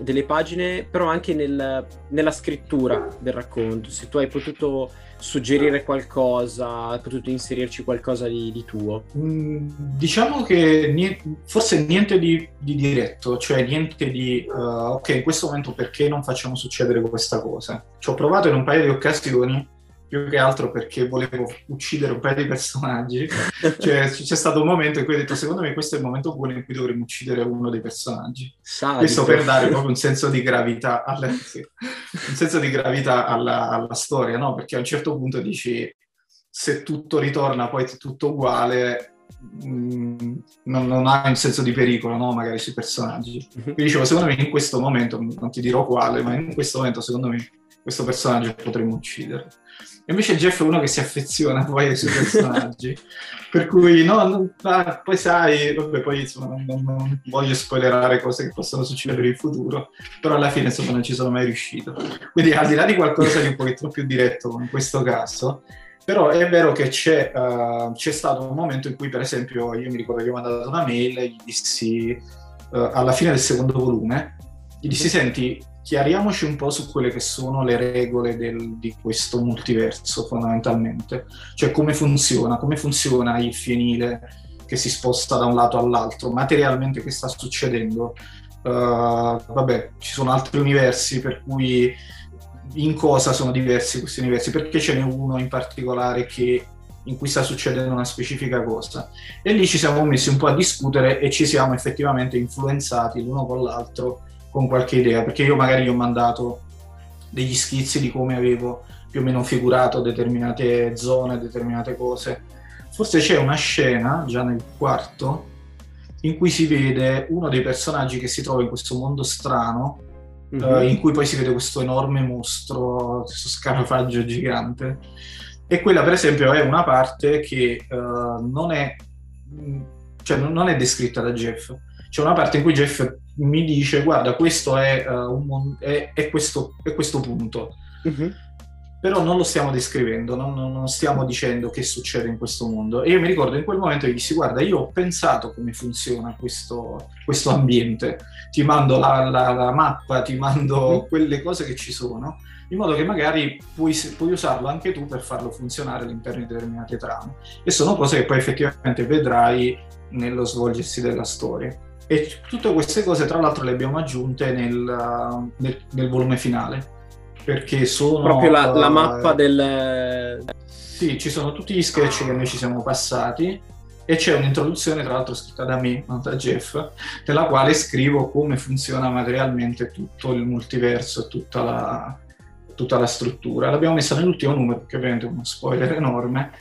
delle pagine, però anche nel, nella scrittura del racconto. Se tu hai potuto suggerire qualcosa, hai potuto inserirci qualcosa di, di tuo. Mm, diciamo che niente, forse niente di, di, diretto, cioè niente di uh, ok, in questo momento perché non facciamo succedere questa cosa. Ci ho provato in un paio di occasioni più che altro perché volevo uccidere un paio di personaggi. [laughs] cioè, c'è stato un momento in cui ho detto: Secondo me, questo è il momento buono in cui dovremmo uccidere uno dei personaggi. Sadico. Questo per dare proprio un [laughs] senso di gravità, alla, sì, un senso di gravità alla, alla, storia, no? Perché a un certo punto dici: se tutto ritorna poi è tutto uguale. Mh, mm, non, non, ha un senso di pericolo, no? Magari sui personaggi. Mhm. Quindi dicevo, secondo me in questo momento, non ti dirò quale, ma in questo momento, secondo me, questo personaggio potremmo uccidere. Invece Jeff è uno che si affeziona poi ai suoi personaggi, [laughs] per cui no, non, ah, poi sai, vabbè, poi insomma, non, non, voglio spoilerare cose che possono succedere in futuro, però alla fine insomma non ci sono mai riuscito. Quindi al di là di qualcosa di un pochettino più diretto come in questo caso, però è vero che c'è, uh, c'è, stato un momento in cui per esempio io mi ricordo che ho mandato una mail e gli dissi uh, alla fine del secondo volume, gli dissi senti chiariamoci un po' su quelle che sono le regole del, di questo multiverso fondamentalmente, cioè come funziona, come funziona il fienile che si sposta da un lato all'altro, materialmente che sta succedendo. Uh, vabbè, ci sono altri universi per cui in cosa sono diversi questi universi, perché ce n'è uno in particolare che in cui sta succedendo una specifica cosa. E lì ci siamo messi un po' a discutere e ci siamo effettivamente influenzati l'uno con l'altro con qualche idea, perché io magari gli ho mandato degli schizzi di come avevo più o meno figurato determinate zone, determinate cose. Forse c'è una scena, già nel quarto, in cui si vede uno dei personaggi che si trova in questo mondo strano, mm-hmm. uh, in cui poi si vede questo enorme mostro, questo scarafaggio gigante. E quella, per esempio, è una parte che uh, non è, cioè, non è descritta da Jeff. C'è una parte in cui Jeff mi dice guarda questo è, uh, un, è, è, questo, è questo, punto. Uh-huh. però non lo stiamo descrivendo non, non, stiamo dicendo che succede in questo mondo. E io mi ricordo in quel momento che dissi guarda io ho pensato come funziona questo, questo ambiente. Ti mando la, la, la, mappa ti mando uh-huh. quelle cose che ci sono in modo che magari puoi, puoi, usarlo anche tu per farlo funzionare all'interno di determinate trame. E sono cose che poi effettivamente vedrai nello svolgersi della storia e tutte queste cose, tra l'altro, le abbiamo aggiunte nel, nel, nel volume finale. Perché sono. Proprio la, la mappa del. Sì, ci sono tutti gli sketch che noi ci siamo passati. E c'è un'introduzione, tra l'altro, scritta da me, non da Jeff, nella quale scrivo come funziona materialmente tutto il multiverso tutta la, tutta la struttura. L'abbiamo messa nell'ultimo numero, che ovviamente è uno spoiler enorme,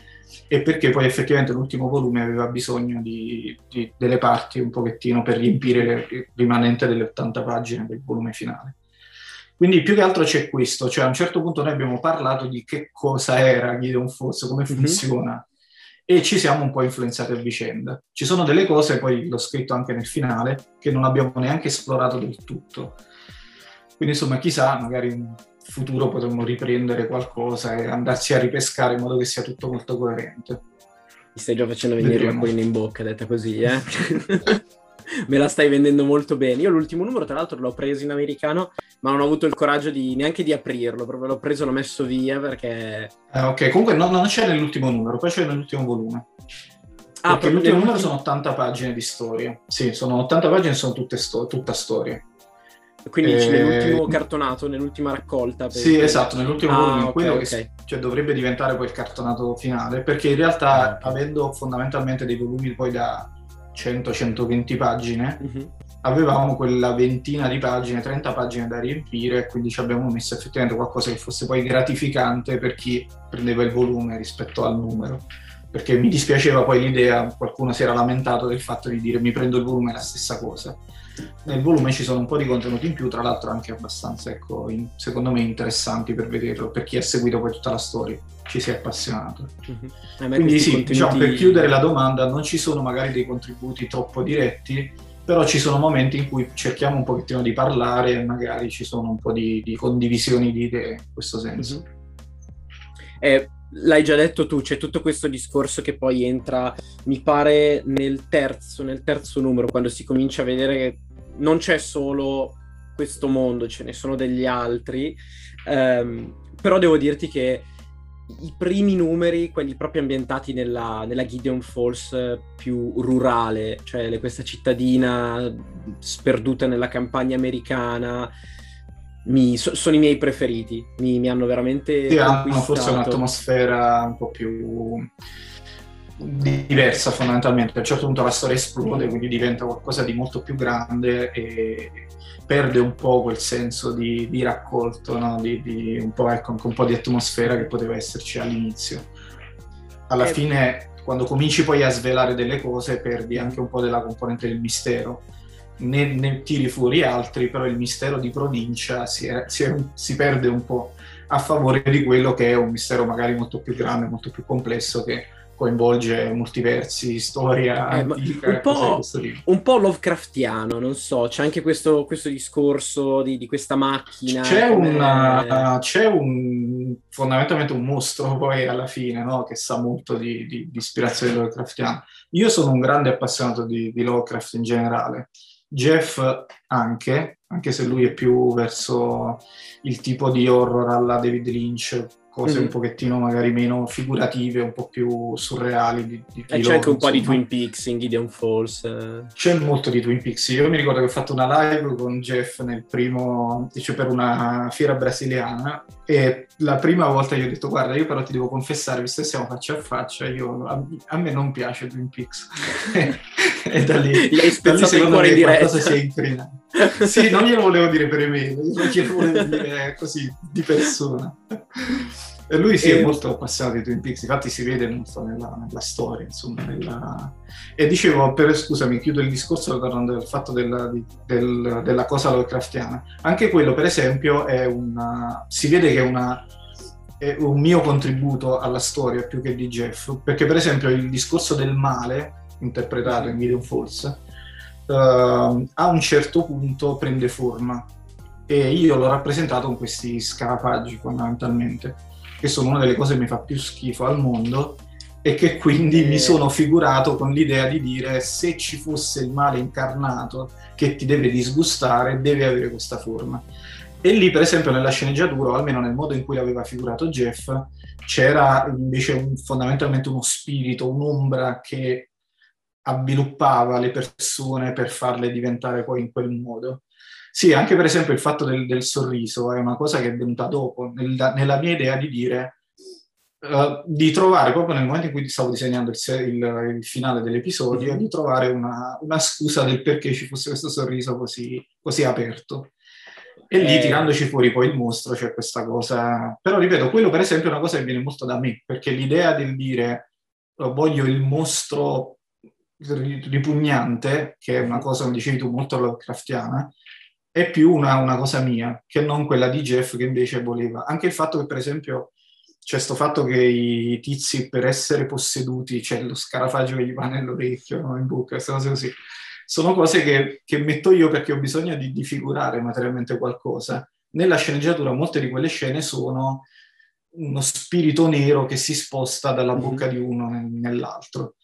e perché poi effettivamente l'ultimo volume aveva bisogno di, di, delle parti un pochettino per riempire il rimanente delle 80 pagine del volume finale. Quindi più che altro c'è questo, cioè a un certo punto noi abbiamo parlato di che cosa era Gideon Force, come mhm. funziona, mm-hmm. e ci siamo un po' influenzati a vicenda. Ci sono delle cose, poi l'ho scritto anche nel finale, che non abbiamo neanche esplorato del tutto. Quindi insomma, chissà, magari futuro potremmo riprendere qualcosa e andarci a ripescare in modo che sia tutto molto coerente. Mi stai già facendo venire Vedremo. l'acquolina in bocca, detta così, eh? [laughs] Me la stai vendendo molto bene. Io l'ultimo numero, tra l'altro, l'ho preso in americano, ma non ho avuto il coraggio di, neanche di aprirlo, proprio l'ho preso, l'ho messo via perché... Eh, ok, comunque no, non c'è nell'ultimo numero, poi c'è nell'ultimo volume. Ah, perché l'ultimo numero sono 80 pagine di storia. Sì, sono 80 pagine sono tutte sto- tutta storia. Quindi eh, nell'ultimo cartonato, nell'ultima raccolta. Sì, esatto, nell'ultimo ah, volume, okay, quello okay. che cioè, dovrebbe diventare poi il cartonato finale, perché in realtà ah, avendo fondamentalmente dei volumi poi da 100-120 pagine, uh-huh. avevamo quella ventina di pagine, 30 pagine da riempire, quindi ci abbiamo messo effettivamente qualcosa che fosse poi gratificante per chi prendeva il volume rispetto al numero perché mi dispiaceva poi l'idea, qualcuno si era lamentato del fatto di dire mi prendo il volume è la stessa cosa. Nel volume ci sono un po' di contenuti in più, tra l'altro anche abbastanza, ecco, in, secondo me interessanti per vederlo, per chi ha seguito poi tutta la storia, ci si è appassionato. Mm-hmm. Quindi sì, contenuti... diciamo, per chiudere la domanda, non ci sono magari dei contributi troppo diretti, però ci sono momenti in cui cerchiamo un pochettino di parlare e magari ci sono un po' di, di condivisioni di idee in questo senso. Mm-hmm. Eh, l'hai già detto tu, c'è tutto questo discorso che poi entra, mi pare, nel terzo, nel terzo numero, quando si comincia a vedere che non c'è solo questo mondo, ce ne sono degli altri, um, però devo dirti che i primi numeri, quelli proprio ambientati nella, nella Gideon Falls più rurale, cioè questa cittadina sperduta nella campagna americana, mi, so, sono i miei preferiti, mi, mi hanno veramente... Sì, hanno forse un'atmosfera un po' più diversa fondamentalmente. A un certo punto la storia esplode, quindi diventa qualcosa di molto più grande e perde un po' quel senso di, di raccolto, no? di, di un, po', ecco, un po' di atmosfera che poteva esserci all'inizio. Alla eh, fine, quando cominci poi a svelare delle cose, perdi anche un po' della componente del mistero ne, ne, tiri fuori altri, però il mistero di provincia si, è, si, è, si, perde un po' a favore di quello che è un mistero magari molto più grande, molto più complesso che coinvolge multiversi, storia eh, antica, un, po', un po' Lovecraftiano, non so, c'è anche questo, questo discorso di, di, questa macchina. C'è, una, c'è un, fondamentalmente un mostro poi alla fine, no? che sa molto di, di, di ispirazione Lovecraftiana. Io sono un grande appassionato di, di Lovecraft in generale Jeff anche, anche se lui è più verso il tipo di horror alla David Lynch, cose mm-hmm. un pochettino magari meno figurative, un po' più surreali. Di, di e c'è anche un po' di Twin Peaks in Gideon Falls. Eh. C'è molto di Twin Peaks. Io mi ricordo che ho fatto una live con Jeff nel primo, cioè per una fiera brasiliana e la prima volta gli ho detto guarda io però ti devo confessare, visto che siamo faccia a faccia, io, a, a me non piace Twin Peaks. [laughs] e da lì, Gli hai spezzato il cuore in diretta. si è incrinato. sì, non glielo volevo dire per email, glielo volevo dire così di persona. E lui sì, e... è molto appassionato di Twin Peaks, infatti si vede molto nella, nella storia, insomma. Nella... E dicevo, per, scusami, chiudo il discorso parlando del fatto della, del, della cosa Lovecraftiana. Anche quello, per esempio, è una... si vede che è, una, è un mio contributo alla storia più che di Jeff, perché per esempio il discorso del male, interpretato in Gideon Falls, uh, a un certo punto prende forma e io l'ho rappresentato con questi scarafaggi fondamentalmente che sono una delle cose che mi fa più schifo al mondo e che quindi eh. mi sono figurato con l'idea di dire se ci fosse il male incarnato che ti deve disgustare, deve avere questa forma. E lì, per esempio, nella sceneggiatura, o almeno nel modo in cui l'aveva figurato Jeff, c'era invece un, fondamentalmente uno spirito, un'ombra che avviluppava le persone per farle diventare poi in quel modo. Sì, anche per esempio il fatto del, del sorriso è una cosa che è venuta dopo, nella, nella mia idea di dire, uh, di trovare, proprio nel momento in cui stavo disegnando il, il, il finale dell'episodio, mm-hmm. di trovare una, una, scusa del perché ci fosse questo sorriso così, così aperto. E lì, eh... tirandoci fuori poi il mostro, c'è questa cosa. Però, ripeto, quello per esempio è una cosa che viene molto da me, perché l'idea del dire uh, voglio il mostro ripugnante, che è una cosa, come dicevi tu, molto Lovecraftiana, è più una, una, cosa mia che non quella di Jeff che invece voleva. Anche il fatto che, per esempio, c'è questo fatto che i tizi per essere posseduti, c'è lo scarafaggio che gli va nell'orecchio, no? in bocca, queste cose così, sono cose che, che, metto io perché ho bisogno di, di figurare materialmente qualcosa. Nella sceneggiatura molte di quelle scene sono uno spirito nero che si sposta dalla bocca di uno nell'altro.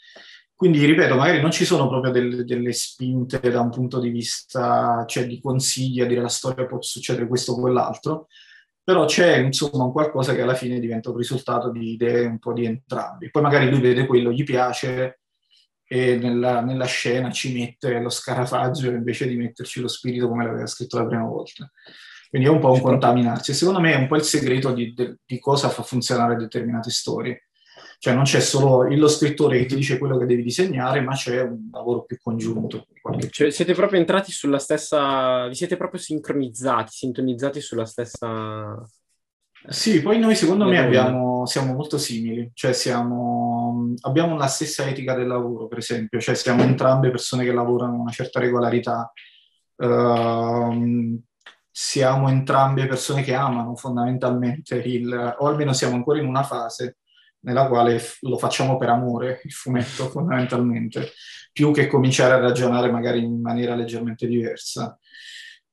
Quindi, ripeto, magari non ci sono proprio delle, delle, spinte da un punto di vista, cioè di consigli a dire la storia può succedere questo o quell'altro, però c'è insomma un qualcosa che alla fine diventa un risultato di idee un po' di entrambi. Poi magari lui vede quello, gli piace e nella, nella, scena ci mette lo scarafaggio invece di metterci lo spirito come l'aveva scritto la prima volta. Quindi è un po' un contaminarsi. Secondo me è un po' il segreto di, di cosa fa funzionare determinate storie. Cioè non c'è solo lo scrittore che ti dice quello che devi disegnare, ma c'è un lavoro più congiunto. Cioè, siete proprio entrati sulla stessa... vi siete proprio sincronizzati, sintonizzati sulla stessa sì, poi noi secondo me abbiamo, siamo molto simili, cioè siamo, abbiamo la stessa etica del lavoro, per esempio, cioè siamo entrambe persone che lavorano una certa regolarità, uh, siamo entrambe persone che amano fondamentalmente il, o almeno siamo ancora in una fase nella quale lo facciamo per amore, il fumetto fondamentalmente, più che cominciare a ragionare magari in maniera leggermente diversa.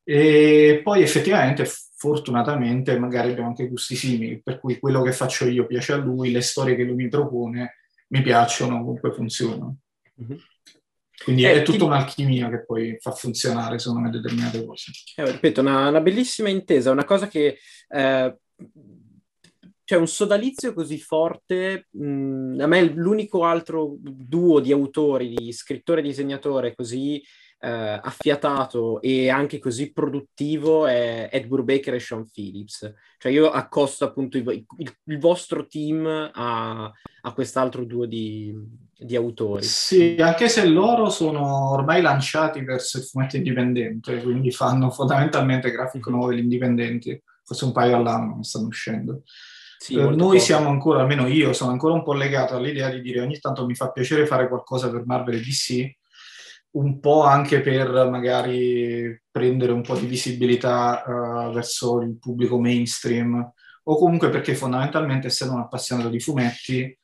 E poi effettivamente fortunatamente magari abbiamo anche gusti simili, per cui quello che faccio io piace a lui, le storie che lui mi propone mi piacciono, comunque funzionano. Mm-hmm. Quindi eh, è tutta ti... un'alchimia che poi fa funzionare, secondo me, determinate cose. Eh, ripeto, una, una, bellissima intesa, una cosa che... Eh, cioè un sodalizio così forte, mh, a me l'unico altro duo di autori, di scrittore e disegnatore così eh, affiatato e anche così produttivo è Ed Brubaker e Sean Phillips. Cioè io accosto appunto il, il, il vostro team a, a quest'altro duo di, di, autori. Sì, anche se loro sono ormai lanciati verso il fumetto indipendente, quindi fanno fondamentalmente graphic mhm. novel indipendenti, forse un paio all'anno stanno uscendo. Sì, eh, noi poco. siamo ancora, almeno io, sono ancora un po' legato all'idea di dire ogni tanto mi fa piacere fare qualcosa per Marvel e DC, un po' anche per magari prendere un po' di visibilità uh, verso il pubblico mainstream o comunque perché fondamentalmente essendo un appassionato di fumetti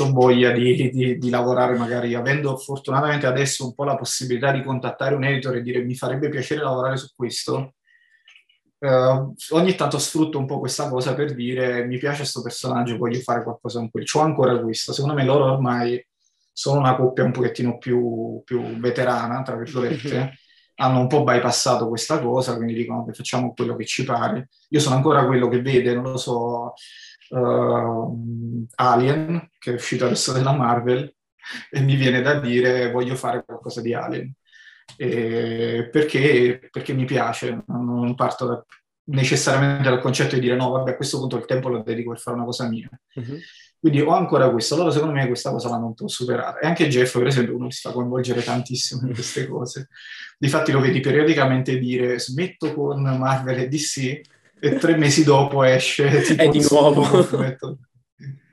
ho voglia di, di, di, lavorare magari avendo fortunatamente adesso un po' la possibilità di contattare un editor e dire mi farebbe piacere lavorare su questo uh, ogni tanto sfrutto un po' questa cosa per dire mi piace questo personaggio voglio fare qualcosa con quello c'ho ancora questo secondo me loro ormai sono una coppia un pochettino più, più veterana, tra virgolette, mm-hmm. hanno un po' bypassato questa cosa, quindi dicono che facciamo quello che ci pare. Io sono ancora quello che vede, non lo so, uh, Alien, che è uscito adesso della Marvel, e mi viene da dire voglio fare qualcosa di Alien. E perché, perché mi piace, non parto da, necessariamente dal concetto di dire no, vabbè, a questo punto il tempo lo dedico per fare una cosa mia. Mm-hmm. Quindi ho ancora questo. Loro secondo me questa cosa l'hanno un po' superata. E anche Jeff, per esempio, uno si fa coinvolgere tantissimo in queste [laughs] cose. Difatti lo vedi periodicamente dire smetto con Marvel e DC e tre mesi dopo esce [laughs] tipo è di nuovo. [laughs]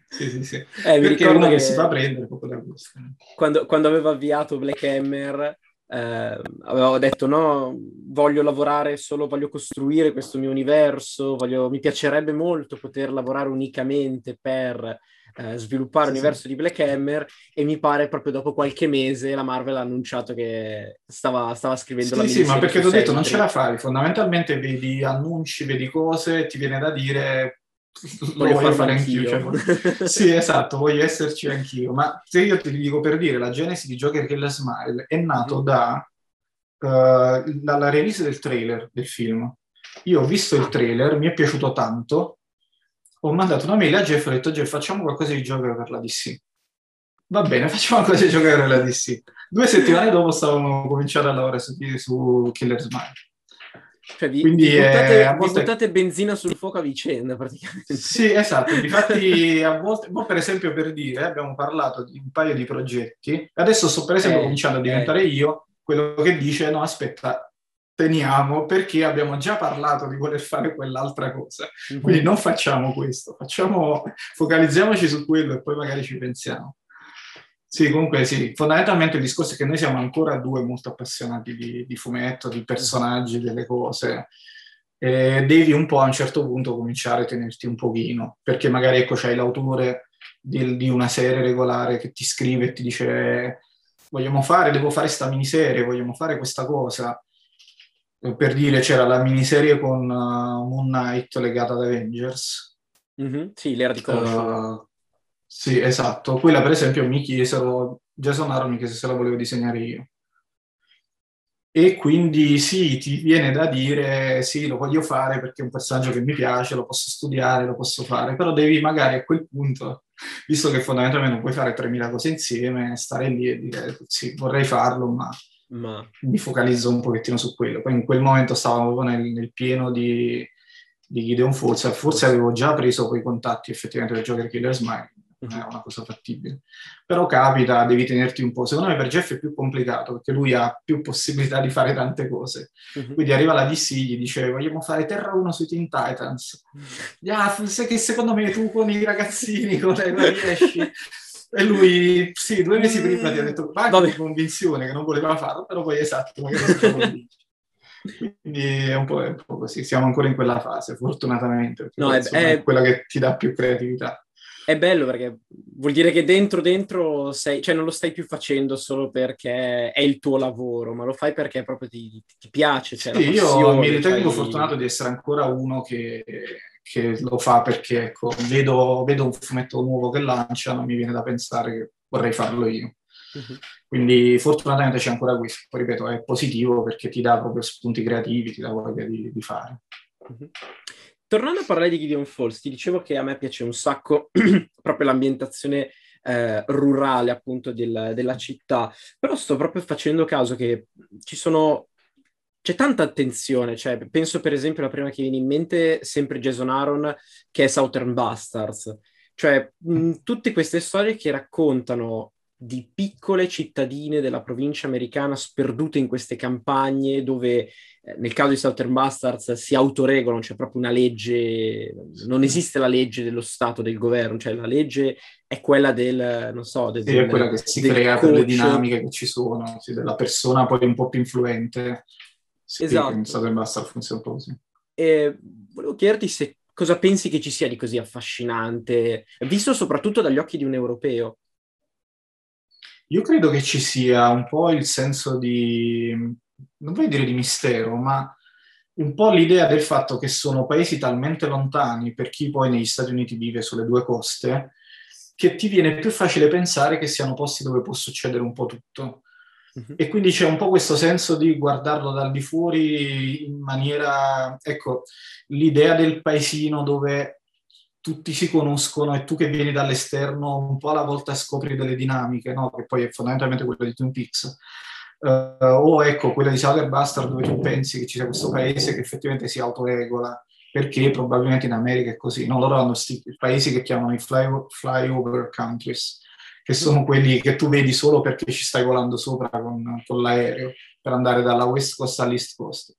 Sì, sì, sì. Eh, uno che, che si fa prendere proprio da questo. Quando, quando avevo avviato Black Hammer eh, avevo detto no, voglio lavorare solo, voglio costruire questo mio universo, voglio, mi piacerebbe molto poter lavorare unicamente per eh, sviluppare sì, l'universo sì. di Black Hammer e mi pare proprio dopo qualche mese la Marvel ha annunciato che stava, stava scrivendo sì, la Sì, ma perché ti ho detto non ce la fai, fondamentalmente vedi annunci, vedi cose, ti viene da dire voglio, voglio fare anch'io. anch'io. Cioè, sì, esatto, voglio esserci anch'io. Ma se io ti dico per dire, la genesi di Joker Kill Smile è nato mm. da, uh, dalla release del trailer del film. Io ho visto il trailer, mi è piaciuto tanto, ho mandato una mail a Jeff e ho detto Jeff facciamo qualcosa di Joker per la DC. Va bene, [laughs] facciamo qualcosa di Joker per la DC. Due settimane dopo stavamo cominciando a lavorare su, su Killer Smile. Cioè, vi, Quindi, vi buttate, eh, volte... vi buttate benzina sul fuoco a vicenda, praticamente. Sì, esatto. Infatti, a volte, per esempio, per dire, abbiamo parlato di un paio di progetti. Adesso sto, per esempio, eh, cominciando a diventare eh. io quello che dice: no, aspetta, teniamo perché abbiamo già parlato di voler fare quell'altra cosa. Mm-hmm. Quindi non facciamo questo, facciamo, focalizziamoci su quello e poi magari ci pensiamo. Sì, comunque sì, fondamentalmente il discorso è che noi siamo ancora due molto appassionati di, di fumetto, di personaggi, delle cose. E devi un po' a un certo punto cominciare a tenerti un pochino, perché magari ecco c'hai l'autore di, di una serie regolare che ti scrive e ti dice vogliamo fare, devo fare questa miniserie, vogliamo fare questa cosa. Per dire, c'era la miniserie con uh, Moon Knight legata ad Avengers. Mm-hmm, sì, l'era di conoscere. Uh, sì, esatto. Quella per esempio mi chiesero, Jason Aaron mi chiese se la volevo disegnare io. E quindi sì, ti viene da dire sì, lo voglio fare perché è un personaggio che mi piace, lo posso studiare, lo posso fare, però devi magari a quel punto visto che fondamentalmente non puoi fare 3.000 cose insieme, stare lì e dire sì, vorrei farlo, ma, ma... mi focalizzo un pochettino su quello. Poi in quel momento stavamo nel, nel pieno di, di Gideon Forza, forse avevo già preso quei contatti effettivamente per giocare Killer Smile, non è una cosa fattibile. Però capita, devi tenerti un po'. Secondo me per Jeff è più complicato perché lui ha più possibilità di fare tante cose. Uh-huh. Quindi arriva la DC, gli dice vogliamo fare Terra 1 sui Teen Titans. Yeah, sai che secondo me tu con i ragazzini con le riesci. E lui, sì, due mesi prima ti ha detto, va di convinzione che non voleva farlo, però poi esatto, magari Quindi è un, è un, po', così, siamo ancora in quella fase, fortunatamente. No, è, è, quella che ti dà più creatività. È bello perché vuol dire che dentro dentro sei, cioè non lo stai più facendo solo perché è il tuo lavoro, ma lo fai perché proprio ti, ti piace. Cioè sì, io mi ritengo fai... fortunato di essere ancora uno che, che lo fa perché ecco, vedo, vedo, un fumetto nuovo che lanciano, mi viene da pensare che vorrei farlo io. Uh-huh. Quindi fortunatamente c'è ancora questo, poi ripeto, è positivo perché ti dà proprio spunti creativi, ti dà voglia di, di fare. Uh-huh. Tornando a parlare di Gideon Falls, ti dicevo che a me piace un sacco [clears throat] proprio l'ambientazione eh, rurale appunto del, della città, però sto proprio facendo caso che ci sono c'è tanta attenzione, cioè, penso per esempio la prima che viene in mente sempre Jason Aaron che è Southern Bastards, cioè mh, tutte queste storie che raccontano di piccole cittadine della provincia americana sperdute in queste campagne dove eh, nel caso di Southern Bastards si autoregolano, c'è proprio una legge, non esiste la legge dello Stato, del governo, cioè la legge è quella del, non so, del, sì, è quella che si crea coach. per le dinamiche che ci sono, sì, della persona poi un po' più influente. Sì, esatto. In Southern Bastards funziona un po' così. E volevo chiederti se cosa pensi che ci sia di così affascinante, visto soprattutto dagli occhi di un europeo. Io credo che ci sia un po' il senso di, non voglio dire di mistero, ma un po' l'idea del fatto che sono paesi talmente lontani per chi poi negli Stati Uniti vive sulle due coste, che ti viene più facile pensare che siano posti dove può succedere un po' tutto. Uh-huh. E quindi c'è un po' questo senso di guardarlo dal di fuori in maniera, ecco, l'idea del paesino dove tutti si conoscono e tu che vieni dall'esterno un po' alla volta scopri delle dinamiche, no? che poi è fondamentalmente quella di Twin Peaks. Uh, o ecco quella di Southern Bastard dove tu pensi che ci sia questo paese che effettivamente si autoregola perché probabilmente in America è così no? loro hanno questi paesi che chiamano i fly, flyover countries che sono quelli che tu vedi solo perché ci stai volando sopra con, con l'aereo per andare dalla west coast all'east coast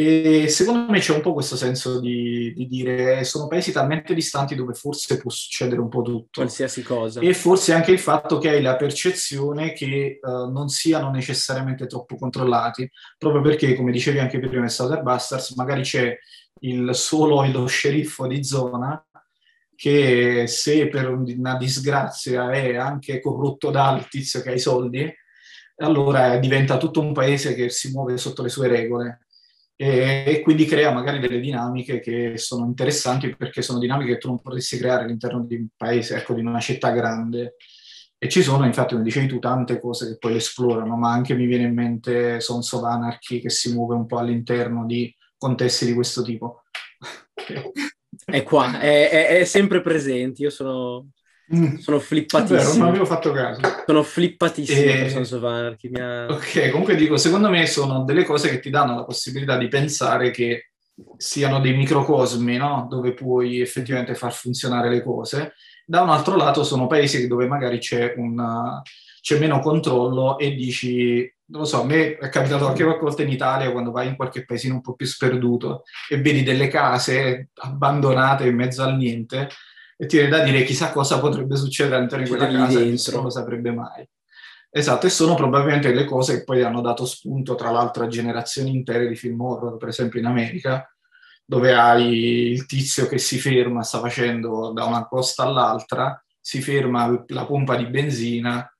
e secondo me c'è un po' questo senso di, di, dire sono paesi talmente distanti dove forse può succedere un po' tutto. Qualsiasi cosa. E forse anche il fatto che hai la percezione che uh, non siano necessariamente troppo controllati, proprio perché, come dicevi anche prima in Southern Bastards, magari c'è il solo lo sceriffo di zona che se per una disgrazia è anche corrotto dal tizio che ha i soldi, allora diventa tutto un paese che si muove sotto le sue regole e, e, quindi crea magari delle dinamiche che sono interessanti perché sono dinamiche che tu non potresti creare all'interno di un paese, ecco, di una città grande. E ci sono, infatti, come dicevi tu, tante cose che poi esplorano, ma anche mi viene in mente Sons of Anarchy che si muove un po' all'interno di contesti di questo tipo. è qua, è, è, è sempre presente. Io sono Mm. Sono flippatissimo. Vero, non avevo fatto caso. Sono flippatissimo e... per Sons of Anarchy. Ha... Ok, comunque dico, secondo me sono delle cose che ti danno la possibilità di pensare che siano dei microcosmi, no? Dove puoi effettivamente far funzionare le cose. Da un altro lato sono paesi dove magari c'è, una, c'è meno controllo e dici, non lo so, a me è capitato anche qualche volta in Italia quando vai in qualche paesino un po' più sperduto e vedi delle case abbandonate in mezzo al niente e ti viene da dire chissà cosa potrebbe succedere all'interno di quella casa dentro. nessuno lo saprebbe mai. Esatto, e sono probabilmente le cose che poi hanno dato spunto, tra l'altro, a generazioni intere di film horror, per esempio in America, dove hai il tizio che si ferma, sta facendo da una costa all'altra, si ferma la pompa di benzina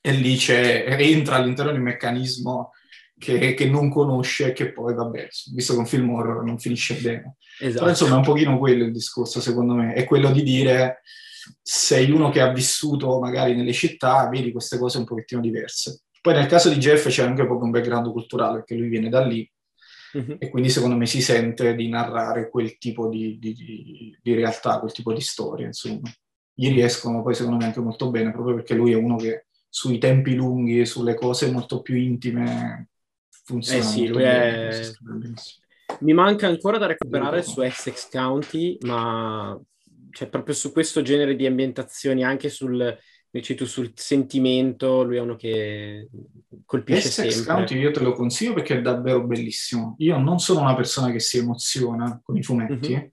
e lì c'è, entra all'interno di un meccanismo che, che non conosce e che poi, vabbè, visto che un film horror non finisce bene. Esatto. Però insomma è un pochino quello il discorso secondo me, è quello di dire sei uno che ha vissuto magari nelle città, vedi queste cose un pochettino diverse. Poi nel caso di Jeff c'è anche proprio un background culturale, perché lui viene da lì uh-huh. e quindi secondo me si sente di narrare quel tipo di, di, di, di realtà, quel tipo di storia, insomma. gli riescono poi secondo me anche molto bene, proprio perché lui è uno che sui tempi lunghi, sulle cose molto più intime funziona. Eh sì, è... Mi manca ancora da recuperare su Essex County, ma cioè, proprio su questo genere di ambientazioni, anche sul, tu, sul sentimento, lui è uno che colpisce Essex sempre. County io te lo consiglio perché è davvero bellissimo. Io non sono una persona che si emoziona con i fumetti, mm-hmm.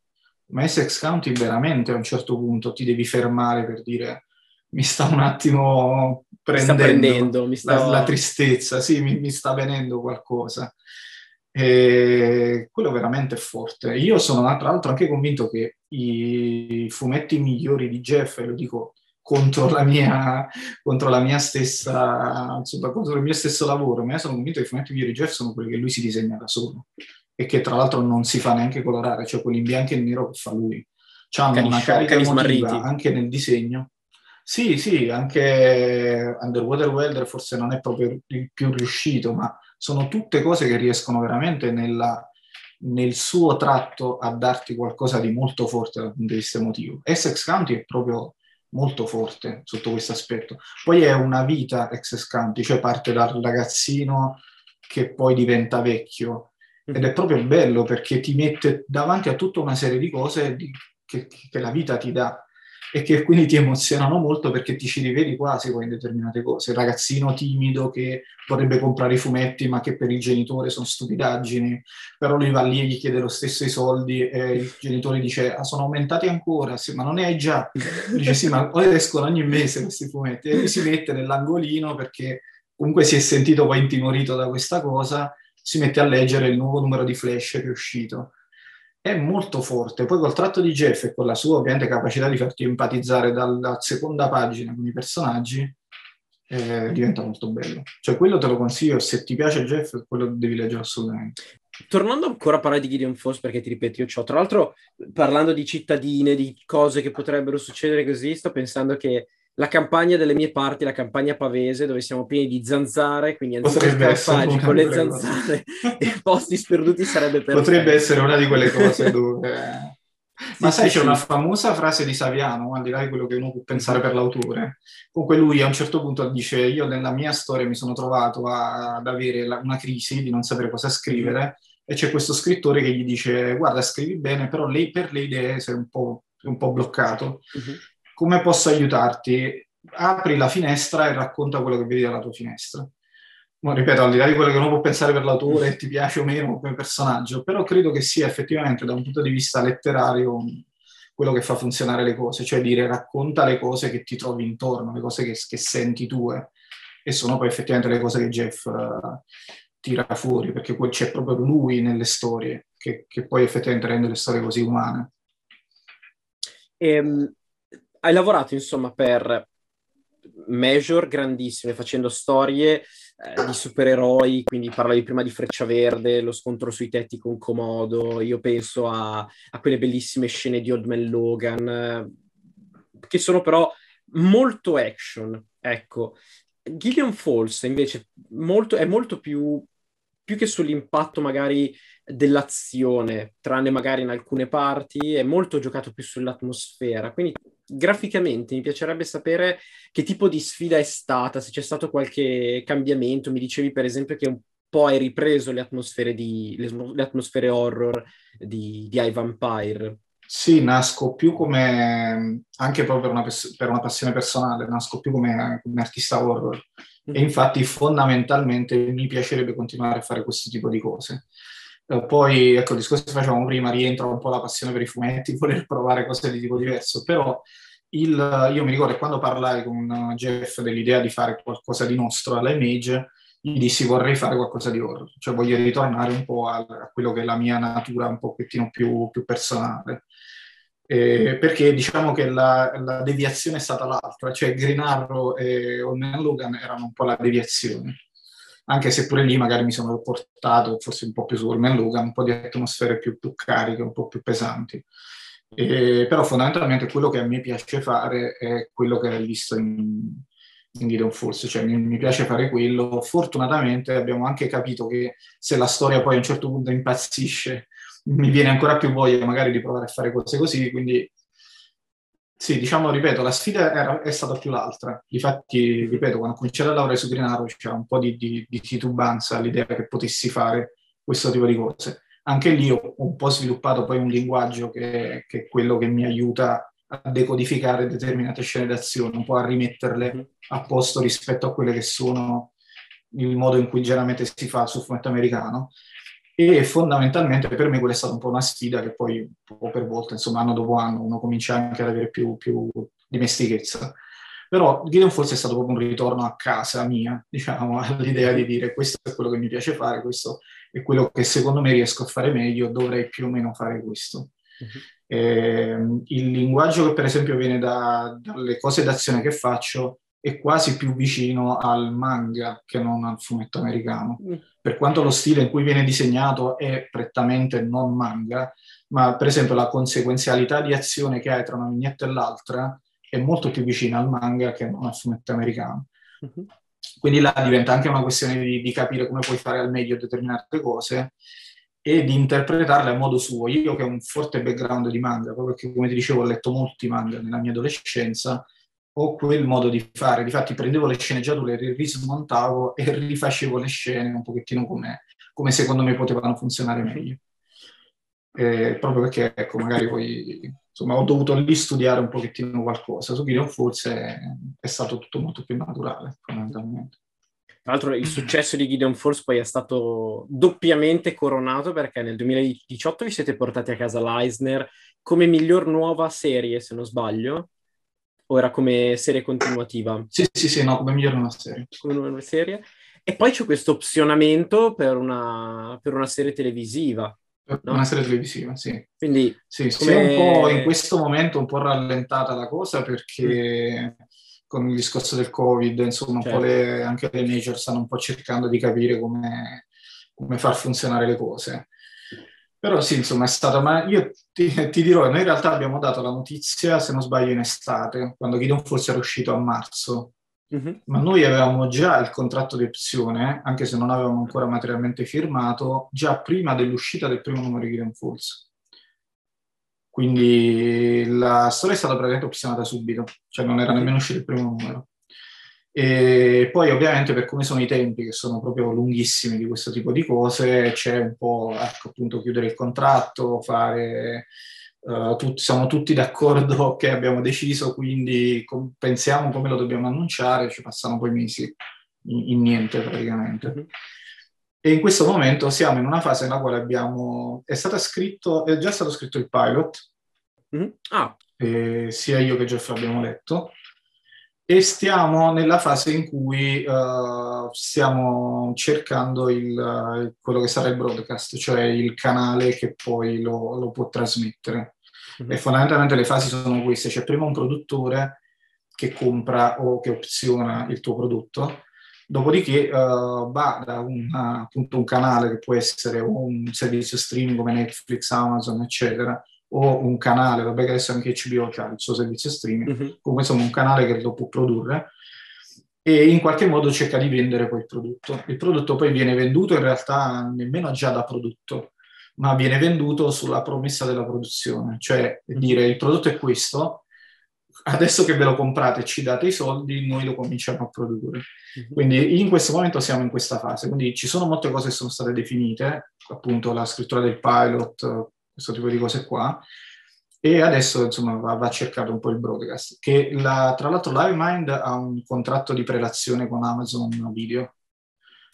ma Essex County veramente a un certo punto ti devi fermare per dire mi sta un attimo prendendo, mi prendendo mi sta... La, la, tristezza, sì, mi, mi sta venendo qualcosa. E quello veramente è forte. Io sono tra l'altro anche convinto che i fumetti migliori di Jeff, e lo dico contro la mia, contro la mia stessa, insomma, contro il mio stesso lavoro, ma io sono convinto che i fumetti migliori di Jeff sono quelli che lui si disegna da solo e che tra l'altro non si fa neanche colorare, cioè quelli in bianco e nero che fa lui. Hanno una carica emotiva anche nel disegno. Sì, sì, anche Underwater Welder forse non è proprio il più riuscito, ma sono tutte cose che riescono veramente nella, nel suo tratto a darti qualcosa di molto forte dal punto di vista emotivo. Essex County è proprio molto forte sotto questo aspetto. Poi è una vita ex County, cioè parte dal ragazzino che poi diventa vecchio. Ed è proprio bello perché ti mette davanti a tutta una serie di cose di, che, che la vita ti dà e che quindi ti emozionano molto perché ti ci rivedi quasi poi in determinate cose. Il ragazzino timido che vorrebbe comprare i fumetti ma che per il genitore sono stupidaggini, però lui va lì e gli chiede lo stesso i soldi e il genitore dice ah, sono aumentati ancora, sì, ma non ne hai già? Dice sì, ma poi escono ogni mese questi fumetti e lui si mette nell'angolino perché comunque si è sentito poi intimorito da questa cosa, si mette a leggere il nuovo numero di Flash che è uscito è molto forte. Poi col tratto di Jeff e con la sua ovviamente capacità di farti empatizzare dalla seconda pagina con i personaggi, eh, diventa molto bello. Cioè quello te lo consiglio, se ti piace Jeff, quello devi leggere assolutamente. Tornando ancora a parlare di Gideon Force, perché ti ripeto, io ho, tra l'altro, parlando di cittadine, di cose che potrebbero succedere così, sto pensando che la campagna delle mie parti, la campagna pavese, dove siamo pieni di zanzare, quindi anziché scaffaggi con le zanzare e posti sperduti sarebbe perfetto. Potrebbe essere una di quelle cose [laughs] dove... Ma sì, sai, sì, c'è sì. una famosa frase di Saviano, al di là di quello che uno può pensare per l'autore. Comunque lui a un certo punto dice, io nella mia storia mi sono trovato a, ad avere la, una crisi di non sapere cosa scrivere e c'è questo scrittore che gli dice, guarda, scrivi bene, però lei, per le idee sei un po', un po bloccato. Uh-huh come posso aiutarti? Apri la finestra e racconta quello che vedi dalla tua finestra. Ma ripeto, al di là di quello che uno può pensare per l'autore, ti piace o meno come personaggio, però credo che sia effettivamente da un punto di vista letterario quello che fa funzionare le cose, cioè dire racconta le cose che ti trovi intorno, le cose che, che senti tue, e sono poi effettivamente le cose che Jeff uh, tira fuori, perché c'è proprio lui nelle storie che, che poi effettivamente rende le storie così umane. Ehm, hai lavorato insomma per major grandissime, facendo storie eh, di supereroi, quindi parlavi prima di Freccia Verde, lo scontro sui tetti con Comodo, io penso a, a quelle bellissime scene di Old Man Logan, eh, che sono però molto action, ecco. Gideon Falls invece molto, è molto più, più che sull'impatto magari dell'azione, tranne magari in alcune parti, è molto giocato più sull'atmosfera. Quindi graficamente mi piacerebbe sapere che tipo di sfida è stata, se c'è stato qualche cambiamento. Mi dicevi per esempio che un po' hai ripreso le atmosfere, di, le, le atmosfere horror di, di iVampire. Sì, nasco più come, anche proprio per una, per una passione personale, nasco più come, come artista horror. Mm-hmm. E infatti fondamentalmente mi piacerebbe continuare a fare questo tipo di cose. Poi, ecco, il discorso che facevamo prima, rientra un po' la passione per i fumetti, [laughs] voler provare cose di tipo diverso, però il, io mi ricordo quando parlai con Jeff dell'idea di fare qualcosa di nostro alla Image, gli dissi vorrei fare qualcosa di horror, cioè voglio ritornare un po' a, a quello che è la mia natura un pochettino più, più personale. Eh, perché diciamo che la, la, deviazione è stata l'altra, cioè Green Arrow e Man Logan erano un po' la deviazione anche se pure lì magari mi sono portato forse un po' più su Orman Logan, un po' di atmosfere più, più cariche, un po' più pesanti. E, però fondamentalmente quello che a me piace fare è quello che hai visto in, in Gideon Force, cioè mi, mi, piace fare quello. Fortunatamente abbiamo anche capito che se la storia poi a un certo punto impazzisce, mi viene ancora più voglia magari di provare a fare cose così, quindi Sì, diciamo, ripeto, la sfida era, è stata più l'altra. Difatti, ripeto, quando ho cominciato a lavorare su Green Arrow c'era un po' di, di, di titubanza all'idea che potessi fare questo tipo di cose. Anche lì ho un po' sviluppato poi un linguaggio che, che è quello che mi aiuta a decodificare determinate scene d'azione, un po' a rimetterle mm-hmm. a posto rispetto a quelle che sono il modo in cui generalmente si fa sul fumetto americano e fondamentalmente per me quella è stata un po' una sfida che poi poco per volta, insomma anno dopo anno, uno comincia anche ad avere più, più dimestichezza. Però Gideon forse è stato proprio un ritorno a casa mia, [laughs] diciamo, all'idea di dire questo è quello che mi piace fare, questo è quello che secondo me riesco a fare meglio, dovrei più o meno fare questo. Uh-huh. Eh, il linguaggio che per esempio viene da, dalle cose d'azione che faccio è quasi più vicino al manga che non al fumetto americano. Mm. Per quanto lo stile in cui viene disegnato è prettamente non manga, ma per esempio la conseguenzialità di azione che hai tra una vignetta e l'altra è molto più vicina al manga che non al fumetto americano. Mm-hmm. Quindi là diventa anche una questione di, di, capire come puoi fare al meglio determinate cose e di interpretarle a modo suo. Io che ho un forte background di manga, proprio perché come ti dicevo ho letto molti manga nella mia adolescenza, ho quel modo di fare. Difatti prendevo le sceneggiature, le rismontavo e rifacevo le scene un pochettino come, come secondo me potevano funzionare meglio. Eh, proprio perché, ecco, magari poi, insomma, ho dovuto lì studiare un pochettino qualcosa. Su Gideon Force è, è stato tutto molto più naturale, fondamentalmente. Tra l'altro il successo di Gideon Force poi è stato doppiamente coronato perché nel 2018 vi siete portati a casa l'Eisner come miglior nuova serie, se non sbaglio, o era come serie continuativa? Sì, sì, sì, no, come migliore una serie. Come una serie. E poi c'è questo opzionamento per una, per una serie televisiva. No? Una serie televisiva, sì. Quindi sì, come... sì, un po' in questo momento un po' rallentata la cosa perché con il discorso del Covid, insomma, certo. le, anche le major stanno un po' cercando di capire come, come far funzionare le cose. Però sì, insomma, è stata, ma io ti, ti, dirò, noi in realtà abbiamo dato la notizia, se non sbaglio, in estate, quando Gideon forse era uscito a marzo, mm-hmm. ma noi avevamo già il contratto di opzione, anche se non avevamo ancora materialmente firmato, già prima dell'uscita del primo numero di Gideon Falls. Quindi la storia è stata praticamente opzionata subito, cioè non era nemmeno uscito il primo numero. E poi ovviamente per come sono i tempi, che sono proprio lunghissimi di questo tipo di cose, c'è un po' ecco, appunto chiudere il contratto, fare... Uh, tutti, siamo tutti d'accordo [laughs] che abbiamo deciso, quindi com- pensiamo come lo dobbiamo annunciare, ci passano poi mesi in, in niente praticamente. Mm-hmm. E in questo momento siamo in una fase nella quale abbiamo, è stato scritto, è già stato scritto il pilot, mm-hmm. ah. sia io che Jeff abbiamo letto, e stiamo nella fase in cui uh, stiamo cercando il, quello che sarà il broadcast, cioè il canale che poi lo, lo può trasmettere. Mm-hmm. E fondamentalmente le fasi sono queste, c'è prima un produttore che compra o che opziona il tuo prodotto, dopodiché uh, va da una, appunto un canale che può essere un servizio streaming come Netflix, Amazon, eccetera, o un canale, vabbè che adesso anche HBO ha il suo servizio streaming, uh-huh. comunque insomma un canale che lo può produrre e in qualche modo cerca di vendere poi il prodotto. Il prodotto poi viene venduto in realtà nemmeno già da prodotto, ma viene venduto sulla promessa della produzione, cioè dire il prodotto è questo, adesso che ve lo comprate e ci date i soldi, noi lo cominciamo a produrre. Uh-huh. Quindi in questo momento siamo in questa fase, quindi ci sono molte cose che sono state definite, appunto la scrittura del pilot, questo tipo di cose qua. E adesso insomma va, va cercato un po' il broadcast. Che la, tra l'altro LiveMind ha un contratto di prelazione con Amazon Video.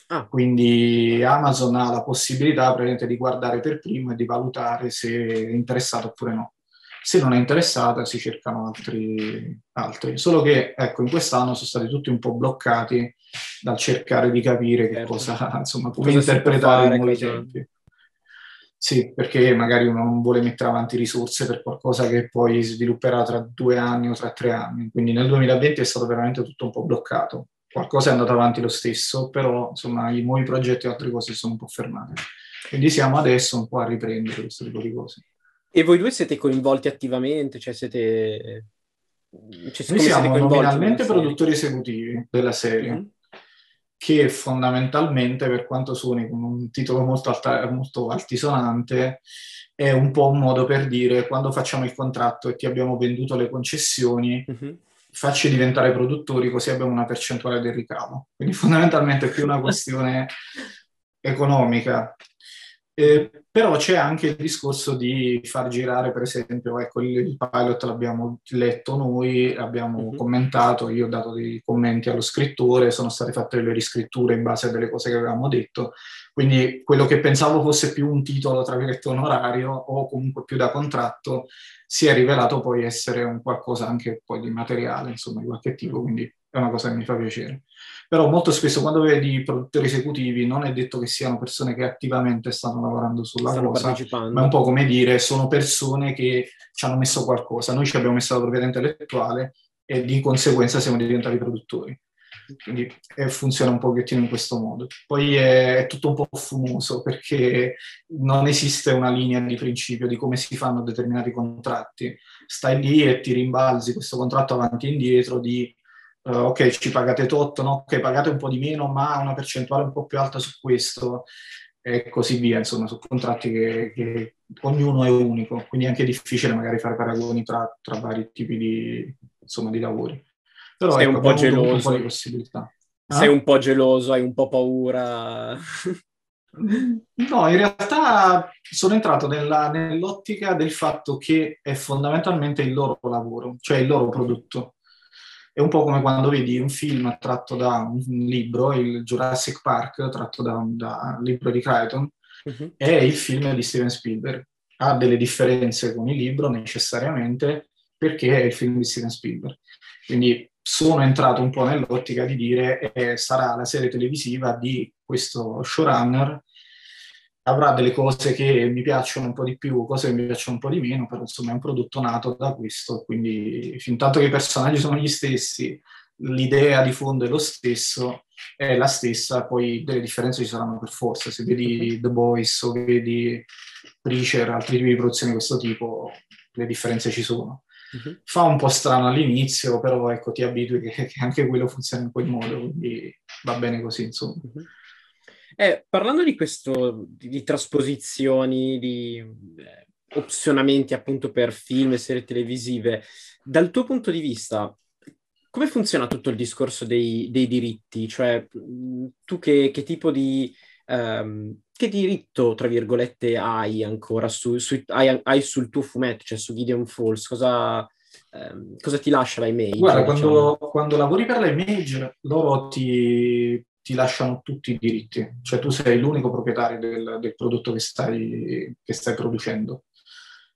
Ah. Quindi Amazon ha la possibilità di guardare per primo e di valutare se è interessato oppure no. Se non è interessata si cercano altri, altri. Solo che ecco, in quest'anno sono stati tutti un po' bloccati dal cercare di capire che certo. cosa, insomma, come cosa interpretare i nuovi tempi. Sì, perché magari uno non vuole mettere avanti risorse per qualcosa che poi svilupperà tra due anni o tra tre anni. Quindi nel 2020 è stato veramente tutto un po' bloccato. Qualcosa è andato avanti lo stesso, però insomma i nuovi progetti e altre cose sono un po' fermate. Quindi siamo adesso un po' a riprendere questo tipo di cose. E voi due siete coinvolti attivamente? Cioè siete... Cioè, Noi siamo nominalmente produttori esecutivi della serie. Mm-hmm che fondamentalmente, per quanto suoni con un titolo molto, alta, molto altisonante, è un po' un modo per dire quando facciamo il contratto e ti abbiamo venduto le concessioni, uh-huh. facci diventare produttori così abbiamo una percentuale del ricavo. Quindi fondamentalmente è più una questione [laughs] economica. Eh, però c'è anche il discorso di far girare, per esempio, ecco, il, il pilot l'abbiamo letto noi, abbiamo mm-hmm. commentato, io ho dato dei commenti allo scrittore, sono state fatte delle riscritture in base a delle cose che avevamo detto, quindi quello che pensavo fosse più un titolo, tra virgolette, onorario o comunque più da contratto, si è rivelato poi essere un qualcosa anche poi di materiale, insomma, di qualche tipo, quindi è una cosa che mi fa piacere. Però molto spesso quando vedi produttori esecutivi non è detto che siano persone che attivamente stanno lavorando sulla stanno cosa, ma è un po' come dire sono persone che ci hanno messo qualcosa. Noi ci abbiamo messo la proprietà intellettuale e di conseguenza siamo diventati produttori. Quindi eh, funziona un pochettino in questo modo. Poi è, è, tutto un po' fumoso perché non esiste una linea di principio di come si fanno determinati contratti. Stai lì e ti rimbalzi questo contratto avanti e indietro di uh, ok, ci pagate tot, no? ok, pagate un po' di meno, ma una percentuale un po' più alta su questo e così via, insomma, su contratti che, che ognuno è unico, quindi è anche difficile magari fare paragoni tra, tra vari tipi di, insomma, di lavori. Però sei ecco, un po' geloso. Un po' possibilità. Sei ah? un po' geloso, hai un po' paura. [laughs] No, in realtà sono entrato nella, nell'ottica del fatto che è fondamentalmente il loro lavoro, cioè il loro prodotto. È un po' come quando vedi un film tratto da un libro, il Jurassic Park, tratto da un, da un libro di Crichton, uh-huh. e il film di Steven Spielberg. Ha delle differenze con il libro necessariamente perché è il film di Steven Spielberg. Quindi sono entrato un po' nell'ottica di dire eh, sarà la serie televisiva di questo showrunner avrà delle cose che mi piacciono un po' di più, cose che mi piacciono un po' di meno, però insomma è un prodotto nato da questo, quindi fin tanto che i personaggi sono gli stessi, l'idea di fondo è lo stesso, è la stessa, poi delle differenze ci saranno per forza, se vedi The Boys o vedi Preacher, altri tipi di produzioni di questo tipo, le differenze ci sono. Uh-huh. Fa un po' strano all'inizio, però ecco, ti abitui che, che, anche quello funziona in quel modo, quindi va bene così, insomma. Uh-huh. Eh, parlando di questo, di, di trasposizioni, di eh, opzionamenti appunto per film e serie televisive, dal tuo punto di vista, come funziona tutto il discorso dei, dei diritti? Cioè, tu che, che tipo di... Um, che diritto, tra virgolette, hai ancora su, su, hai, hai, sul tuo fumetto, cioè su Gideon Falls? Cosa, um, cosa ti lascia la Image? Guarda, diciamo? quando, quando, lavori per la Image, loro ti, ti lasciano tutti i diritti, cioè tu sei l'unico proprietario del, del prodotto che stai, che stai producendo.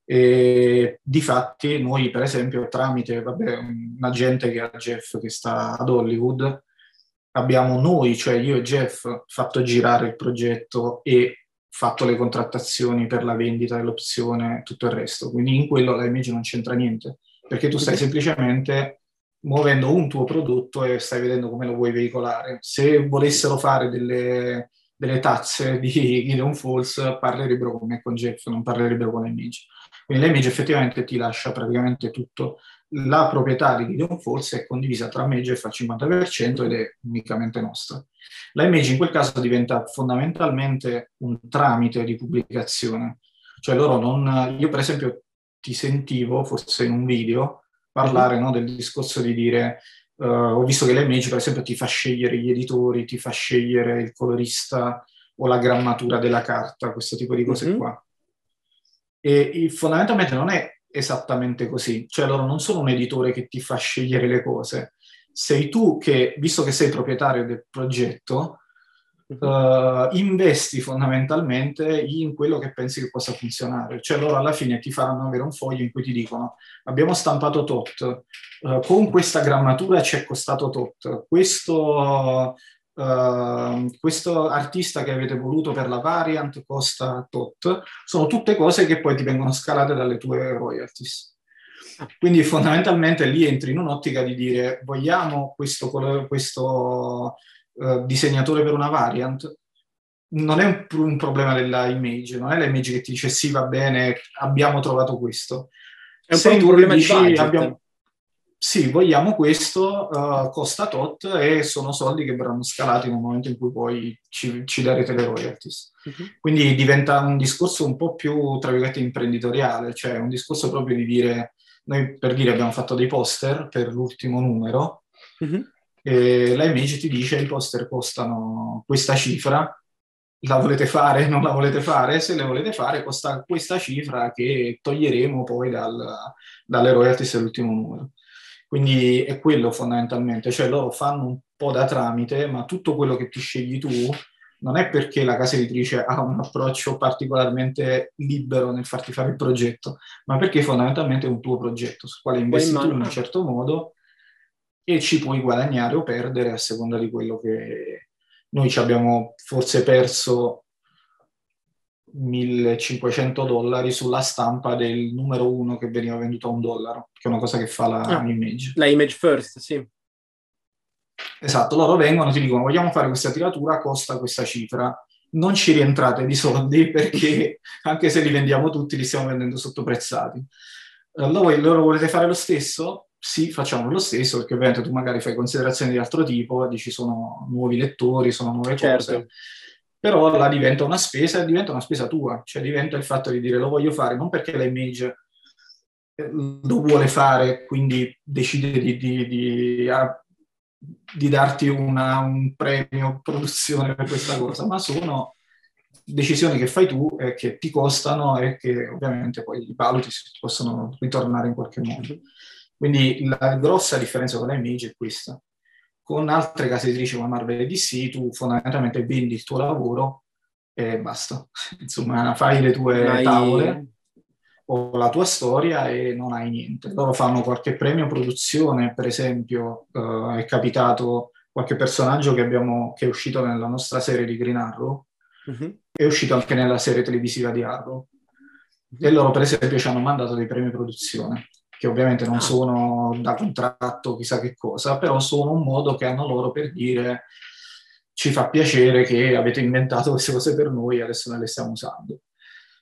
E difatti noi, per esempio, tramite vabbè, un agente che ha Jeff che sta ad Hollywood, abbiamo noi, cioè io e Jeff, fatto girare il progetto e fatto le contrattazioni per la vendita dell'opzione, tutto il resto. Quindi in quello la Image non c'entra niente, perché tu stai semplicemente muovendo un tuo prodotto e stai vedendo come lo vuoi veicolare. Se volessero fare delle, delle tazze di Gideon Falls, parlerebbero con me con Jeff, non parlerebbero con l'Image. Quindi l'Image effettivamente ti lascia praticamente tutto. La proprietà di Gideon Falls è condivisa tra me e Jeff al 50% ed è unicamente nostra. La Image in quel caso diventa fondamentalmente un tramite di pubblicazione. Cioè loro non... Io per esempio ti sentivo, forse in un video, parlare no, del discorso di dire uh, ho visto che l'Image per esempio ti fa scegliere gli editori, ti fa scegliere il colorista o la grammatura della carta, questo tipo di cose mm-hmm. qua. E, e fondamentalmente non è esattamente così, cioè loro non sono un editore che ti fa scegliere le cose, sei tu che, visto che sei proprietario del progetto, uh, investi fondamentalmente in quello che pensi che possa funzionare. Cioè loro alla fine ti faranno avere un foglio in cui ti dicono abbiamo stampato tot, uh, con questa grammatura ci è costato tot, questo, uh, questo artista che avete voluto per la variant costa tot, sono tutte cose che poi ti vengono scalate dalle tue royalties. Quindi fondamentalmente lì entri in un'ottica di dire vogliamo questo, questo uh, disegnatore per una variant, non è un, un, problema della image, non è la image che ti dice sì va bene, abbiamo trovato questo. È un po' un problema dici, di budget. Abbiamo... sì, vogliamo questo, uh, costa tot e sono soldi che verranno scalati nel momento in cui poi ci, ci darete le royalties. Uh-huh. Quindi diventa un discorso un po' più, tra virgolette, imprenditoriale, cioè un discorso proprio di dire, noi per dire abbiamo fatto dei poster per l'ultimo numero, uh-huh. E la Image ti dice i poster costano questa cifra, la volete fare, non la volete fare? Se le volete fare costa questa cifra che toglieremo poi dal, dalle royalties dell'ultimo numero. Quindi è quello fondamentalmente, cioè loro fanno un po' da tramite, ma tutto quello che ti scegli tu non è perché la casa editrice ha un approccio particolarmente libero nel farti fare il progetto, ma perché fondamentalmente è un tuo progetto sul quale investi tu in un certo modo e ci puoi guadagnare o perdere a seconda di quello che noi ci abbiamo forse perso 1500 dollari sulla stampa del numero uno che veniva venduto a un dollaro, che è una cosa che fa la ah, image. La image first, sì. Esatto, loro vengono e ti dicono vogliamo fare questa tiratura, costa questa cifra. Non ci rientrate di soldi [laughs] perché anche se li vendiamo tutti li stiamo vendendo sottoprezzati. Allora, loro volete fare lo stesso? Sì, facciamo lo stesso perché ovviamente tu magari fai considerazioni di altro tipo, dici sono nuovi lettori, sono nuove certo. cose però là diventa una spesa e diventa una spesa tua, cioè diventa il fatto di dire lo voglio fare non perché la image eh, lo vuole fare, quindi decide di, di, di, di darti una, un premio produzione per questa cosa, ma sono decisioni che fai tu e che ti costano e che ovviamente poi i valuti possono ritornare in qualche modo. Quindi la grossa differenza con la image è questa con altre case editrici come Marvel e DC tu fondamentalmente vendi il tuo lavoro e basta. [laughs] Insomma, fai le tue hai... tavole o la tua storia e non hai niente. Loro fanno qualche premio produzione, per esempio, uh, è capitato qualche personaggio che, abbiamo, che, è uscito nella nostra serie di Green Arrow, uh-huh. è uscito anche nella serie televisiva di Arrow. E loro, per esempio, ci hanno mandato dei premi produzione che ovviamente non ah. sono da contratto, chissà che cosa, però sono un modo che hanno loro per dire ci fa piacere che avete inventato queste cose per noi e adesso noi le stiamo usando.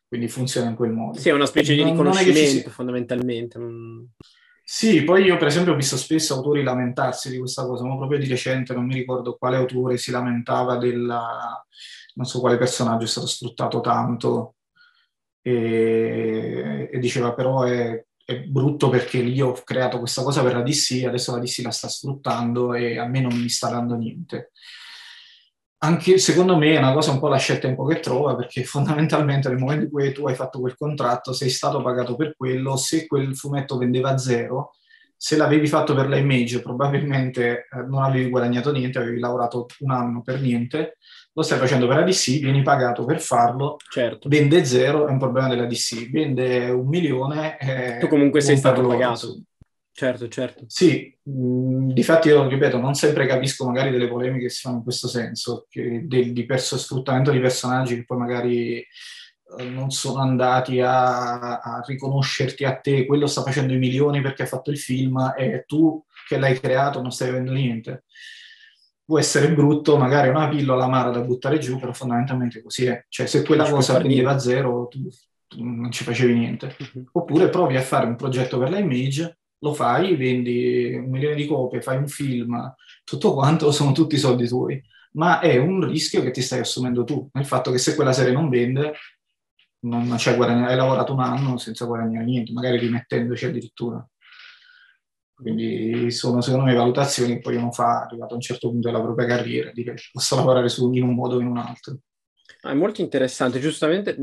Quindi funziona in quel modo. Sì, è una specie di riconoscimento fondamentalmente. Sì, poi io per esempio ho visto spesso autori lamentarsi di questa cosa, ma proprio di recente non mi ricordo quale autore si lamentava della, non so quale personaggio è stato sfruttato tanto e, e diceva però è è brutto perché io ho creato questa cosa per la DC, adesso la DC la sta sfruttando e a me non mi sta dando niente. Anche secondo me è una cosa un po' la scelta un po' che trova, perché fondamentalmente nel momento in cui tu hai fatto quel contratto sei stato pagato per quello, se quel fumetto vendeva zero, se l'avevi fatto per la image probabilmente eh, non avevi guadagnato niente, avevi lavorato un anno per niente, lo stai facendo per la DC, vieni pagato per farlo, certo. vende zero, è un problema della DC, vende un milione... Eh, tu comunque sei stato pagato. Certo, certo. Sì, mh, difatti io ripeto, non sempre capisco magari delle polemiche che si fanno in questo senso, che, del, di perso- sfruttamento di personaggi che poi magari non sono andati a, a, riconoscerti a te, quello sta facendo i milioni perché ha fatto il film e tu che l'hai creato non stai avendo niente. Può essere brutto, magari una pillola amara da buttare giù, però fondamentalmente così è. Cioè se quella non cosa prendeva zero, tu, tu, non ci facevi niente. Uh-huh. Oppure provi a fare un progetto per la image, lo fai, vendi un milione di copie, fai un film, tutto quanto [laughs] sono tutti soldi tuoi ma è un rischio che ti stai assumendo tu, nel fatto che se quella serie non vende, non c'è guadagnato, hai lavorato un anno senza guadagnare niente, magari rimettendoci addirittura. Quindi sono secondo me valutazioni che poi uno fa arrivato a un certo punto della propria carriera, dire posso lavorare su, in un modo o in un altro. Ah, è molto interessante, giustamente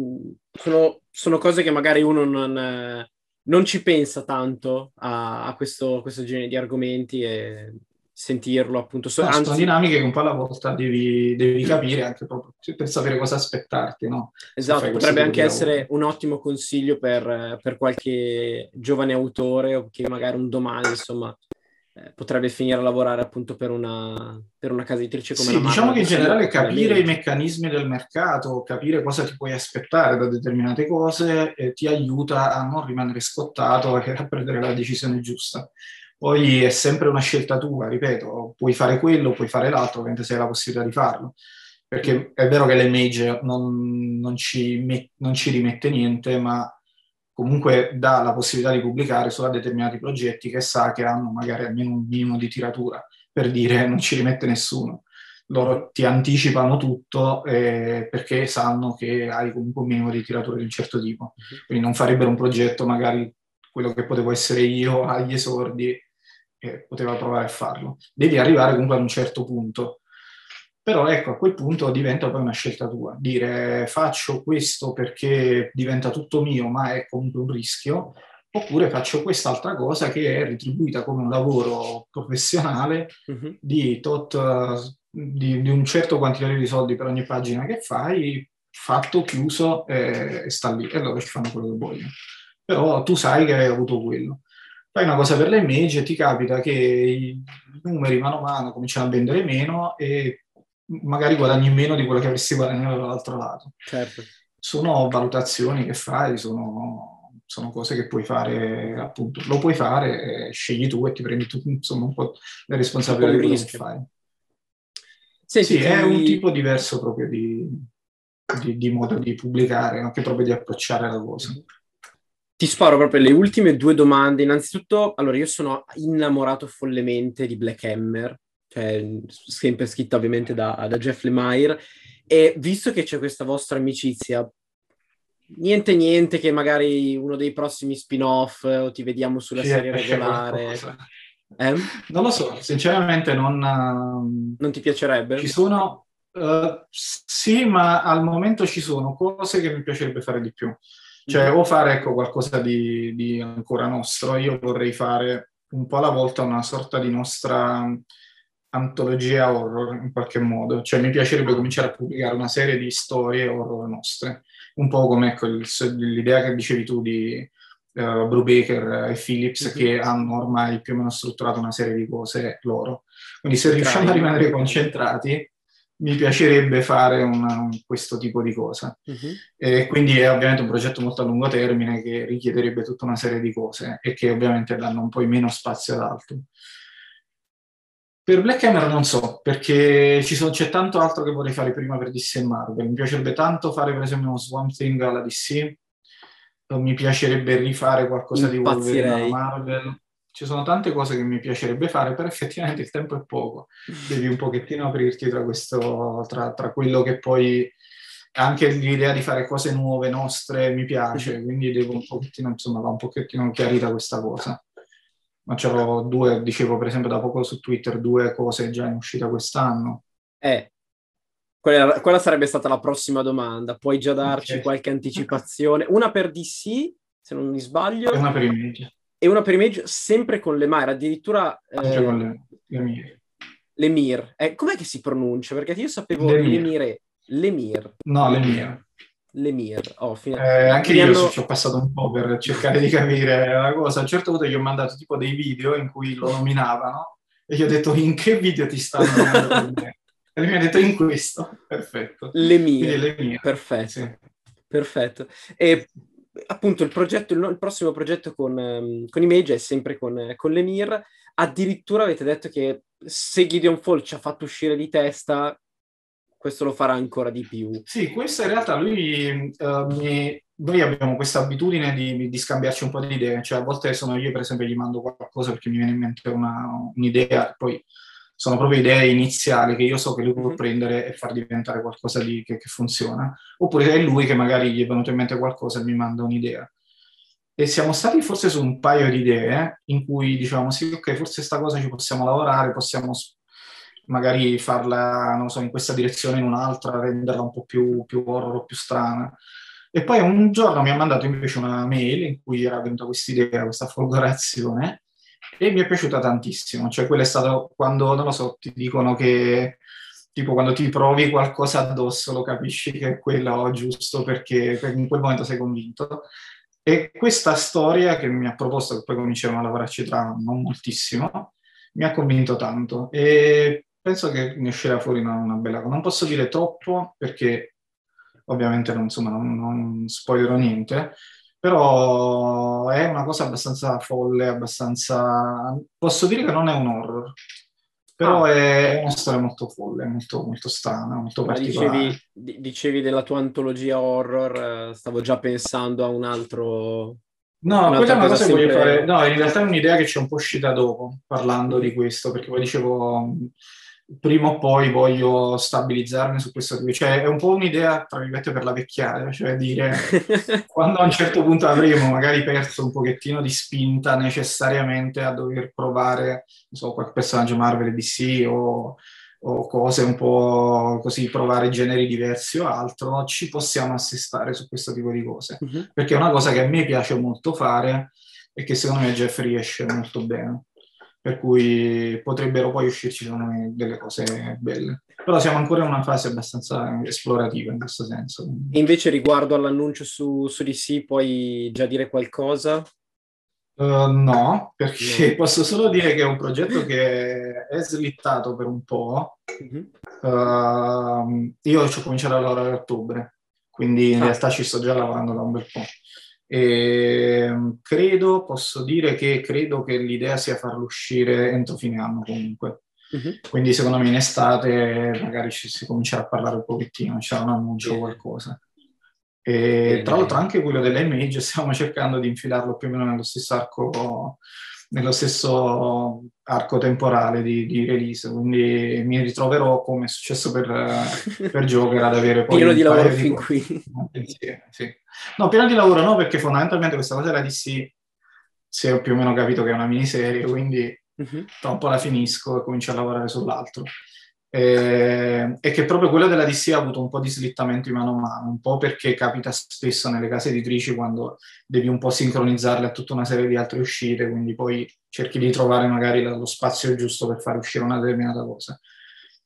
sono, sono, cose che magari uno non, non ci pensa tanto a, a questo, questo, genere di argomenti e sentirlo appunto. No, Anzi, sono dinamiche che un po' alla volta devi, devi capire anche proprio per sapere cosa aspettarti, no? Esatto, potrebbe anche essere un ottimo consiglio per, per, qualche giovane autore o che magari un domani, insomma, eh, potrebbe finire a lavorare appunto per una, per una casa editrice come sì, la diciamo che in generale capire i meccanismi del mercato, capire cosa ti puoi aspettare da determinate cose eh, ti aiuta a non rimanere scottato e a prendere la decisione giusta poi è sempre una scelta tua, ripeto, puoi fare quello, puoi fare l'altro, ovviamente se hai la possibilità di farlo. Perché è vero che l'image non, non, ci, non ci rimette niente, ma comunque dà la possibilità di pubblicare solo a determinati progetti che sa che hanno magari almeno un minimo di tiratura, per dire non ci rimette nessuno. Loro ti anticipano tutto eh, perché sanno che hai comunque un minimo di tiratura di un certo tipo. Quindi non farebbero un progetto magari quello che potevo essere io agli esordi e poteva provare a farlo. Devi arrivare comunque ad un certo punto però ecco, a quel punto diventa poi una scelta tua, dire faccio questo perché diventa tutto mio, ma è comunque un rischio, oppure faccio quest'altra cosa che è retribuita come un lavoro professionale uh-huh. di, tot, di, di, un certo quantitativo di soldi per ogni pagina che fai, fatto, chiuso e, e sta lì, e loro ci fanno quello che vogliono. Però tu sai che hai avuto quello. Fai una cosa per le image, ti capita che i numeri mano a mano cominciano a vendere meno e magari guadagni meno di quello che avresti guadagnato dall'altro lato. Certo. Sono valutazioni che fai, sono, sono, cose che puoi fare, appunto, lo puoi fare, scegli tu e ti prendi tu, insomma, un po' le responsabilità di quello che fai. Senti, sì, è un tipo diverso proprio di, di, di modo di pubblicare, anche proprio di approcciare la cosa. Ti sparo proprio le ultime due domande. Innanzitutto, allora io sono innamorato follemente di Black Hammer, cioè, sempre scritta ovviamente da, da Jeff Lemire, e visto che c'è questa vostra amicizia, niente niente che magari uno dei prossimi spin-off o ti vediamo sulla sì, serie [laughs] regolare. Eh? Non lo so, sinceramente non... Non ti piacerebbe? Ci sono... Uh, sì, ma al momento ci sono cose che mi piacerebbe fare di più. Cioè, o fare ecco, qualcosa di, di ancora nostro. Io vorrei fare un po' alla volta una sorta di nostra antologia horror in qualche modo, cioè mi piacerebbe cominciare a pubblicare una serie di storie horror nostre, un po' come ecco, il, l'idea che dicevi tu di uh, Brubaker e Phillips mm-hmm. che hanno ormai più o meno strutturato una serie di cose loro. Quindi se riusciamo a rimanere concentrati, mi piacerebbe fare una, questo tipo di cosa. Uh-huh. E quindi è ovviamente un progetto molto a lungo termine che richiederebbe tutta una serie di cose e che ovviamente danno un po' meno spazio ad altro. Per Black Hammer non so, perché sono, c'è tanto altro che vorrei fare prima per DC e Marvel. Mi piacerebbe tanto fare per esempio uno Swamp Thing alla DC, mi piacerebbe rifare qualcosa di Wolverine alla Marvel. Ci sono tante cose che mi piacerebbe fare, però effettivamente il tempo è poco. Devi un pochettino aprirti tra, questo, tra, tra quello che poi anche l'idea di fare cose nuove, nostre, mi piace, quindi devo un pochettino, insomma, va un pochettino chiarita questa cosa ma c'avevo due, dicevo per esempio da poco su Twitter, due cose già in uscita quest'anno. Eh, quella, quella sarebbe stata la prossima domanda. Puoi già darci okay. qualche anticipazione? Una per DC, se non mi sbaglio. E una per Image. E una per Image sempre con le Mire, addirittura... Eh, con le, le Mir. Le Mir. Eh, com'è che si pronuncia? Perché io sapevo le Mire. Le Mir. No, le Mir. Lemire. Oh, fine... eh, anche io hanno... ci ho passato un po' per cercare di capire la cosa. A un certo punto gli ho mandato tipo dei video in cui lo nominavano e gli ho detto in che video ti stanno nominando E mi ha detto in questo. Perfetto. Lemire. Lemire. Perfetto. Sì. Perfetto. E appunto il progetto, il, il prossimo progetto con, um, con Image è sempre con, con Lemire. Addirittura avete detto che se Gideon Fall ci ha fatto uscire di testa, questo lo farà ancora di più. Sì, questo in realtà lui, uh, mi, noi abbiamo questa abitudine di, di, scambiarci un po' di idee, cioè a volte sono io per esempio gli mando qualcosa perché mi viene in mente una, un'idea, poi sono proprio idee iniziali che io so che lui può mm-hmm. prendere e far diventare qualcosa di, che, che, funziona, oppure è lui che magari gli è venuto in mente qualcosa e mi manda un'idea. E siamo stati forse su un paio di idee in cui diciamo sì, ok, forse questa cosa ci possiamo lavorare, possiamo magari farla, non so, in questa direzione, in un'altra, renderla un po' più, più horror, più strana. E poi un giorno mi ha mandato invece una mail in cui era venuta questa idea, questa folgorazione, e mi è piaciuta tantissimo. Cioè, quello è stato quando, non lo so, ti dicono che tipo quando ti provi qualcosa addosso lo capisci che è quello giusto perché in quel momento sei convinto. E questa storia che mi ha proposto, che poi cominceremo a lavorarci tra non moltissimo, mi ha convinto tanto. E penso che ne uscirà fuori una, una bella cosa. Non posso dire troppo perché ovviamente non, insomma, non, non spoilerò niente, però è una cosa abbastanza folle, abbastanza... Posso dire che non è un horror, però ah. è una storia molto folle, molto, molto strana, molto Ma particolare. Dicevi, dicevi, della tua antologia horror, eh, stavo già pensando a un altro No, quella è una cosa che voglio fare. No, in realtà è un'idea che ci è un po' uscita dopo, parlando di questo, perché poi dicevo, prima o poi voglio stabilizzarmi su questo. Cioè, è un po' un'idea, tra virgolette, per la vecchiaia, cioè dire, [laughs] quando a un certo punto avremo magari perso un pochettino di spinta necessariamente a dover provare, non so, qualche personaggio Marvel DC o o cose un po' così, provare generi diversi o altro, ci possiamo assestare su questo tipo di cose. Uh-huh. Perché è una cosa che a me piace molto fare e che secondo me Jeff riesce molto bene. Per cui potrebbero poi uscirci delle cose belle. Però siamo ancora in una fase abbastanza esplorativa in questo senso. E invece riguardo all'annuncio su, su DC, puoi già dire qualcosa? Uh, no, perché no. [laughs] posso solo dire che è un progetto che è slittato per un po'. Mm-hmm. Uh, io ci ho cominciato a lavorare a ottobre, quindi in ah. realtà ci sto già lavorando da un bel po'. E ehm, credo, posso dire che credo che l'idea sia farlo uscire entro fine anno comunque. Mm-hmm. Quindi secondo me in estate magari ci si comincerà a parlare un pochettino, c'è un annuncio o qualcosa. E tra l'altro anche quello dell'image stiamo [laughs] cercando di infilarlo più o meno nello stesso arco, nello stesso arco temporale di, di release, quindi mi ritroverò come è successo per, [laughs] per Joker ad avere poi... Pieno di lavoro fin di... qui. Sì, sì. No, pieno di lavoro no, perché fondamentalmente questa cosa della DC si è più o meno capito che è una miniserie, quindi tra un po' la finisco e comincio a lavorare sull'altro eh, e che proprio quello della DC ha avuto un po' di slittamento in mano a mano, un po' perché capita spesso nelle case editrici quando devi un po' sincronizzarle a tutta una serie di altre uscite, quindi poi cerchi di trovare magari lo spazio giusto per fare uscire una determinata cosa.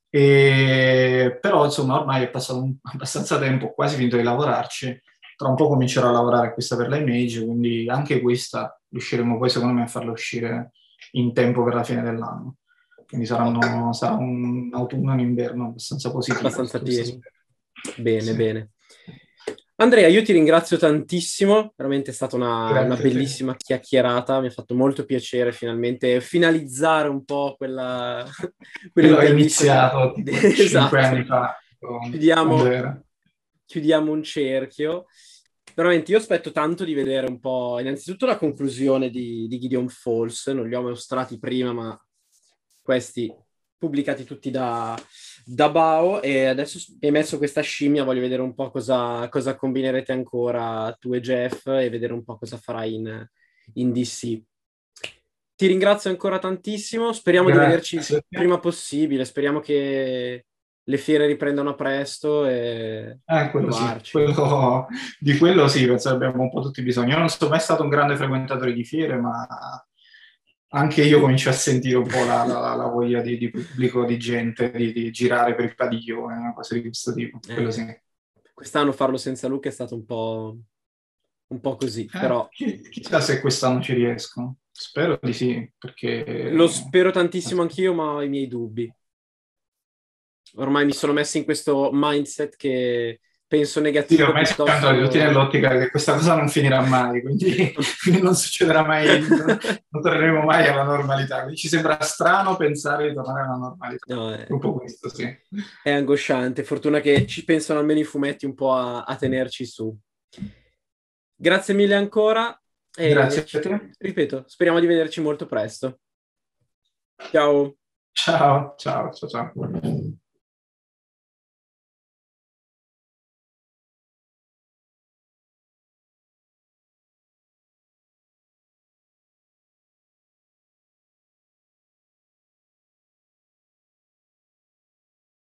E, però insomma ormai è passato un, [laughs] abbastanza tempo, quasi finito di lavorarci, tra un po' comincerò a lavorare questa per la image, quindi anche questa riusciremo poi secondo me a farla uscire in tempo per la fine dell'anno quindi saranno, sarà un autunno e un inverno abbastanza positivo. Abbastanza pieni. Bene, sì. bene. Andrea, io ti ringrazio tantissimo, veramente è stata una, una bellissima chiacchierata, mi ha fatto molto piacere finalmente finalizzare un po' quella... [laughs] Quello che ho iniziato [laughs] tipo, esatto. anni fa. Chiudiamo, chiudiamo un cerchio. Veramente io aspetto tanto di vedere un po', innanzitutto la conclusione di, di Gideon Falls, non li ho mostrati prima, ma questi pubblicati tutti da, da Bao e adesso hai messo questa scimmia, voglio vedere un po' cosa, cosa, combinerete ancora tu e Jeff e vedere un po' cosa farai in, in DC. Ti ringrazio ancora tantissimo, speriamo Grazie. di vederci il prima possibile, speriamo che le fiere riprendano presto e eh, quello sì, quello, di quello sì, penso che abbiamo un po' tutti bisogno. Io non sono mai stato un grande frequentatore di fiere, ma anche io comincio a sentire un po' la, la, la voglia di, di, pubblico, di gente, di, di, girare per il padiglione, una cosa di questo tipo. Eh, sì. Quest'anno farlo senza Luca è stato un po', un po così, eh, però... Chissà se quest'anno ci riesco. Spero di sì, perché... Lo spero tantissimo anch'io, ma ho i miei dubbi. Ormai mi sono messo in questo mindset che penso negativo. Sì, ormai piuttosto... siamo tutti nell'ottica che questa cosa non finirà mai, quindi, quindi [laughs] [laughs] non succederà mai, non, non, torneremo mai alla normalità. Quindi ci sembra strano pensare di tornare alla normalità. No, è... Un po' questo, sì. È angosciante. Fortuna che ci pensano almeno i fumetti un po' a, a tenerci su. Grazie mille ancora. E, Grazie a te. Ripeto, speriamo di vederci molto presto. Ciao. Ciao, ciao, ciao, ciao.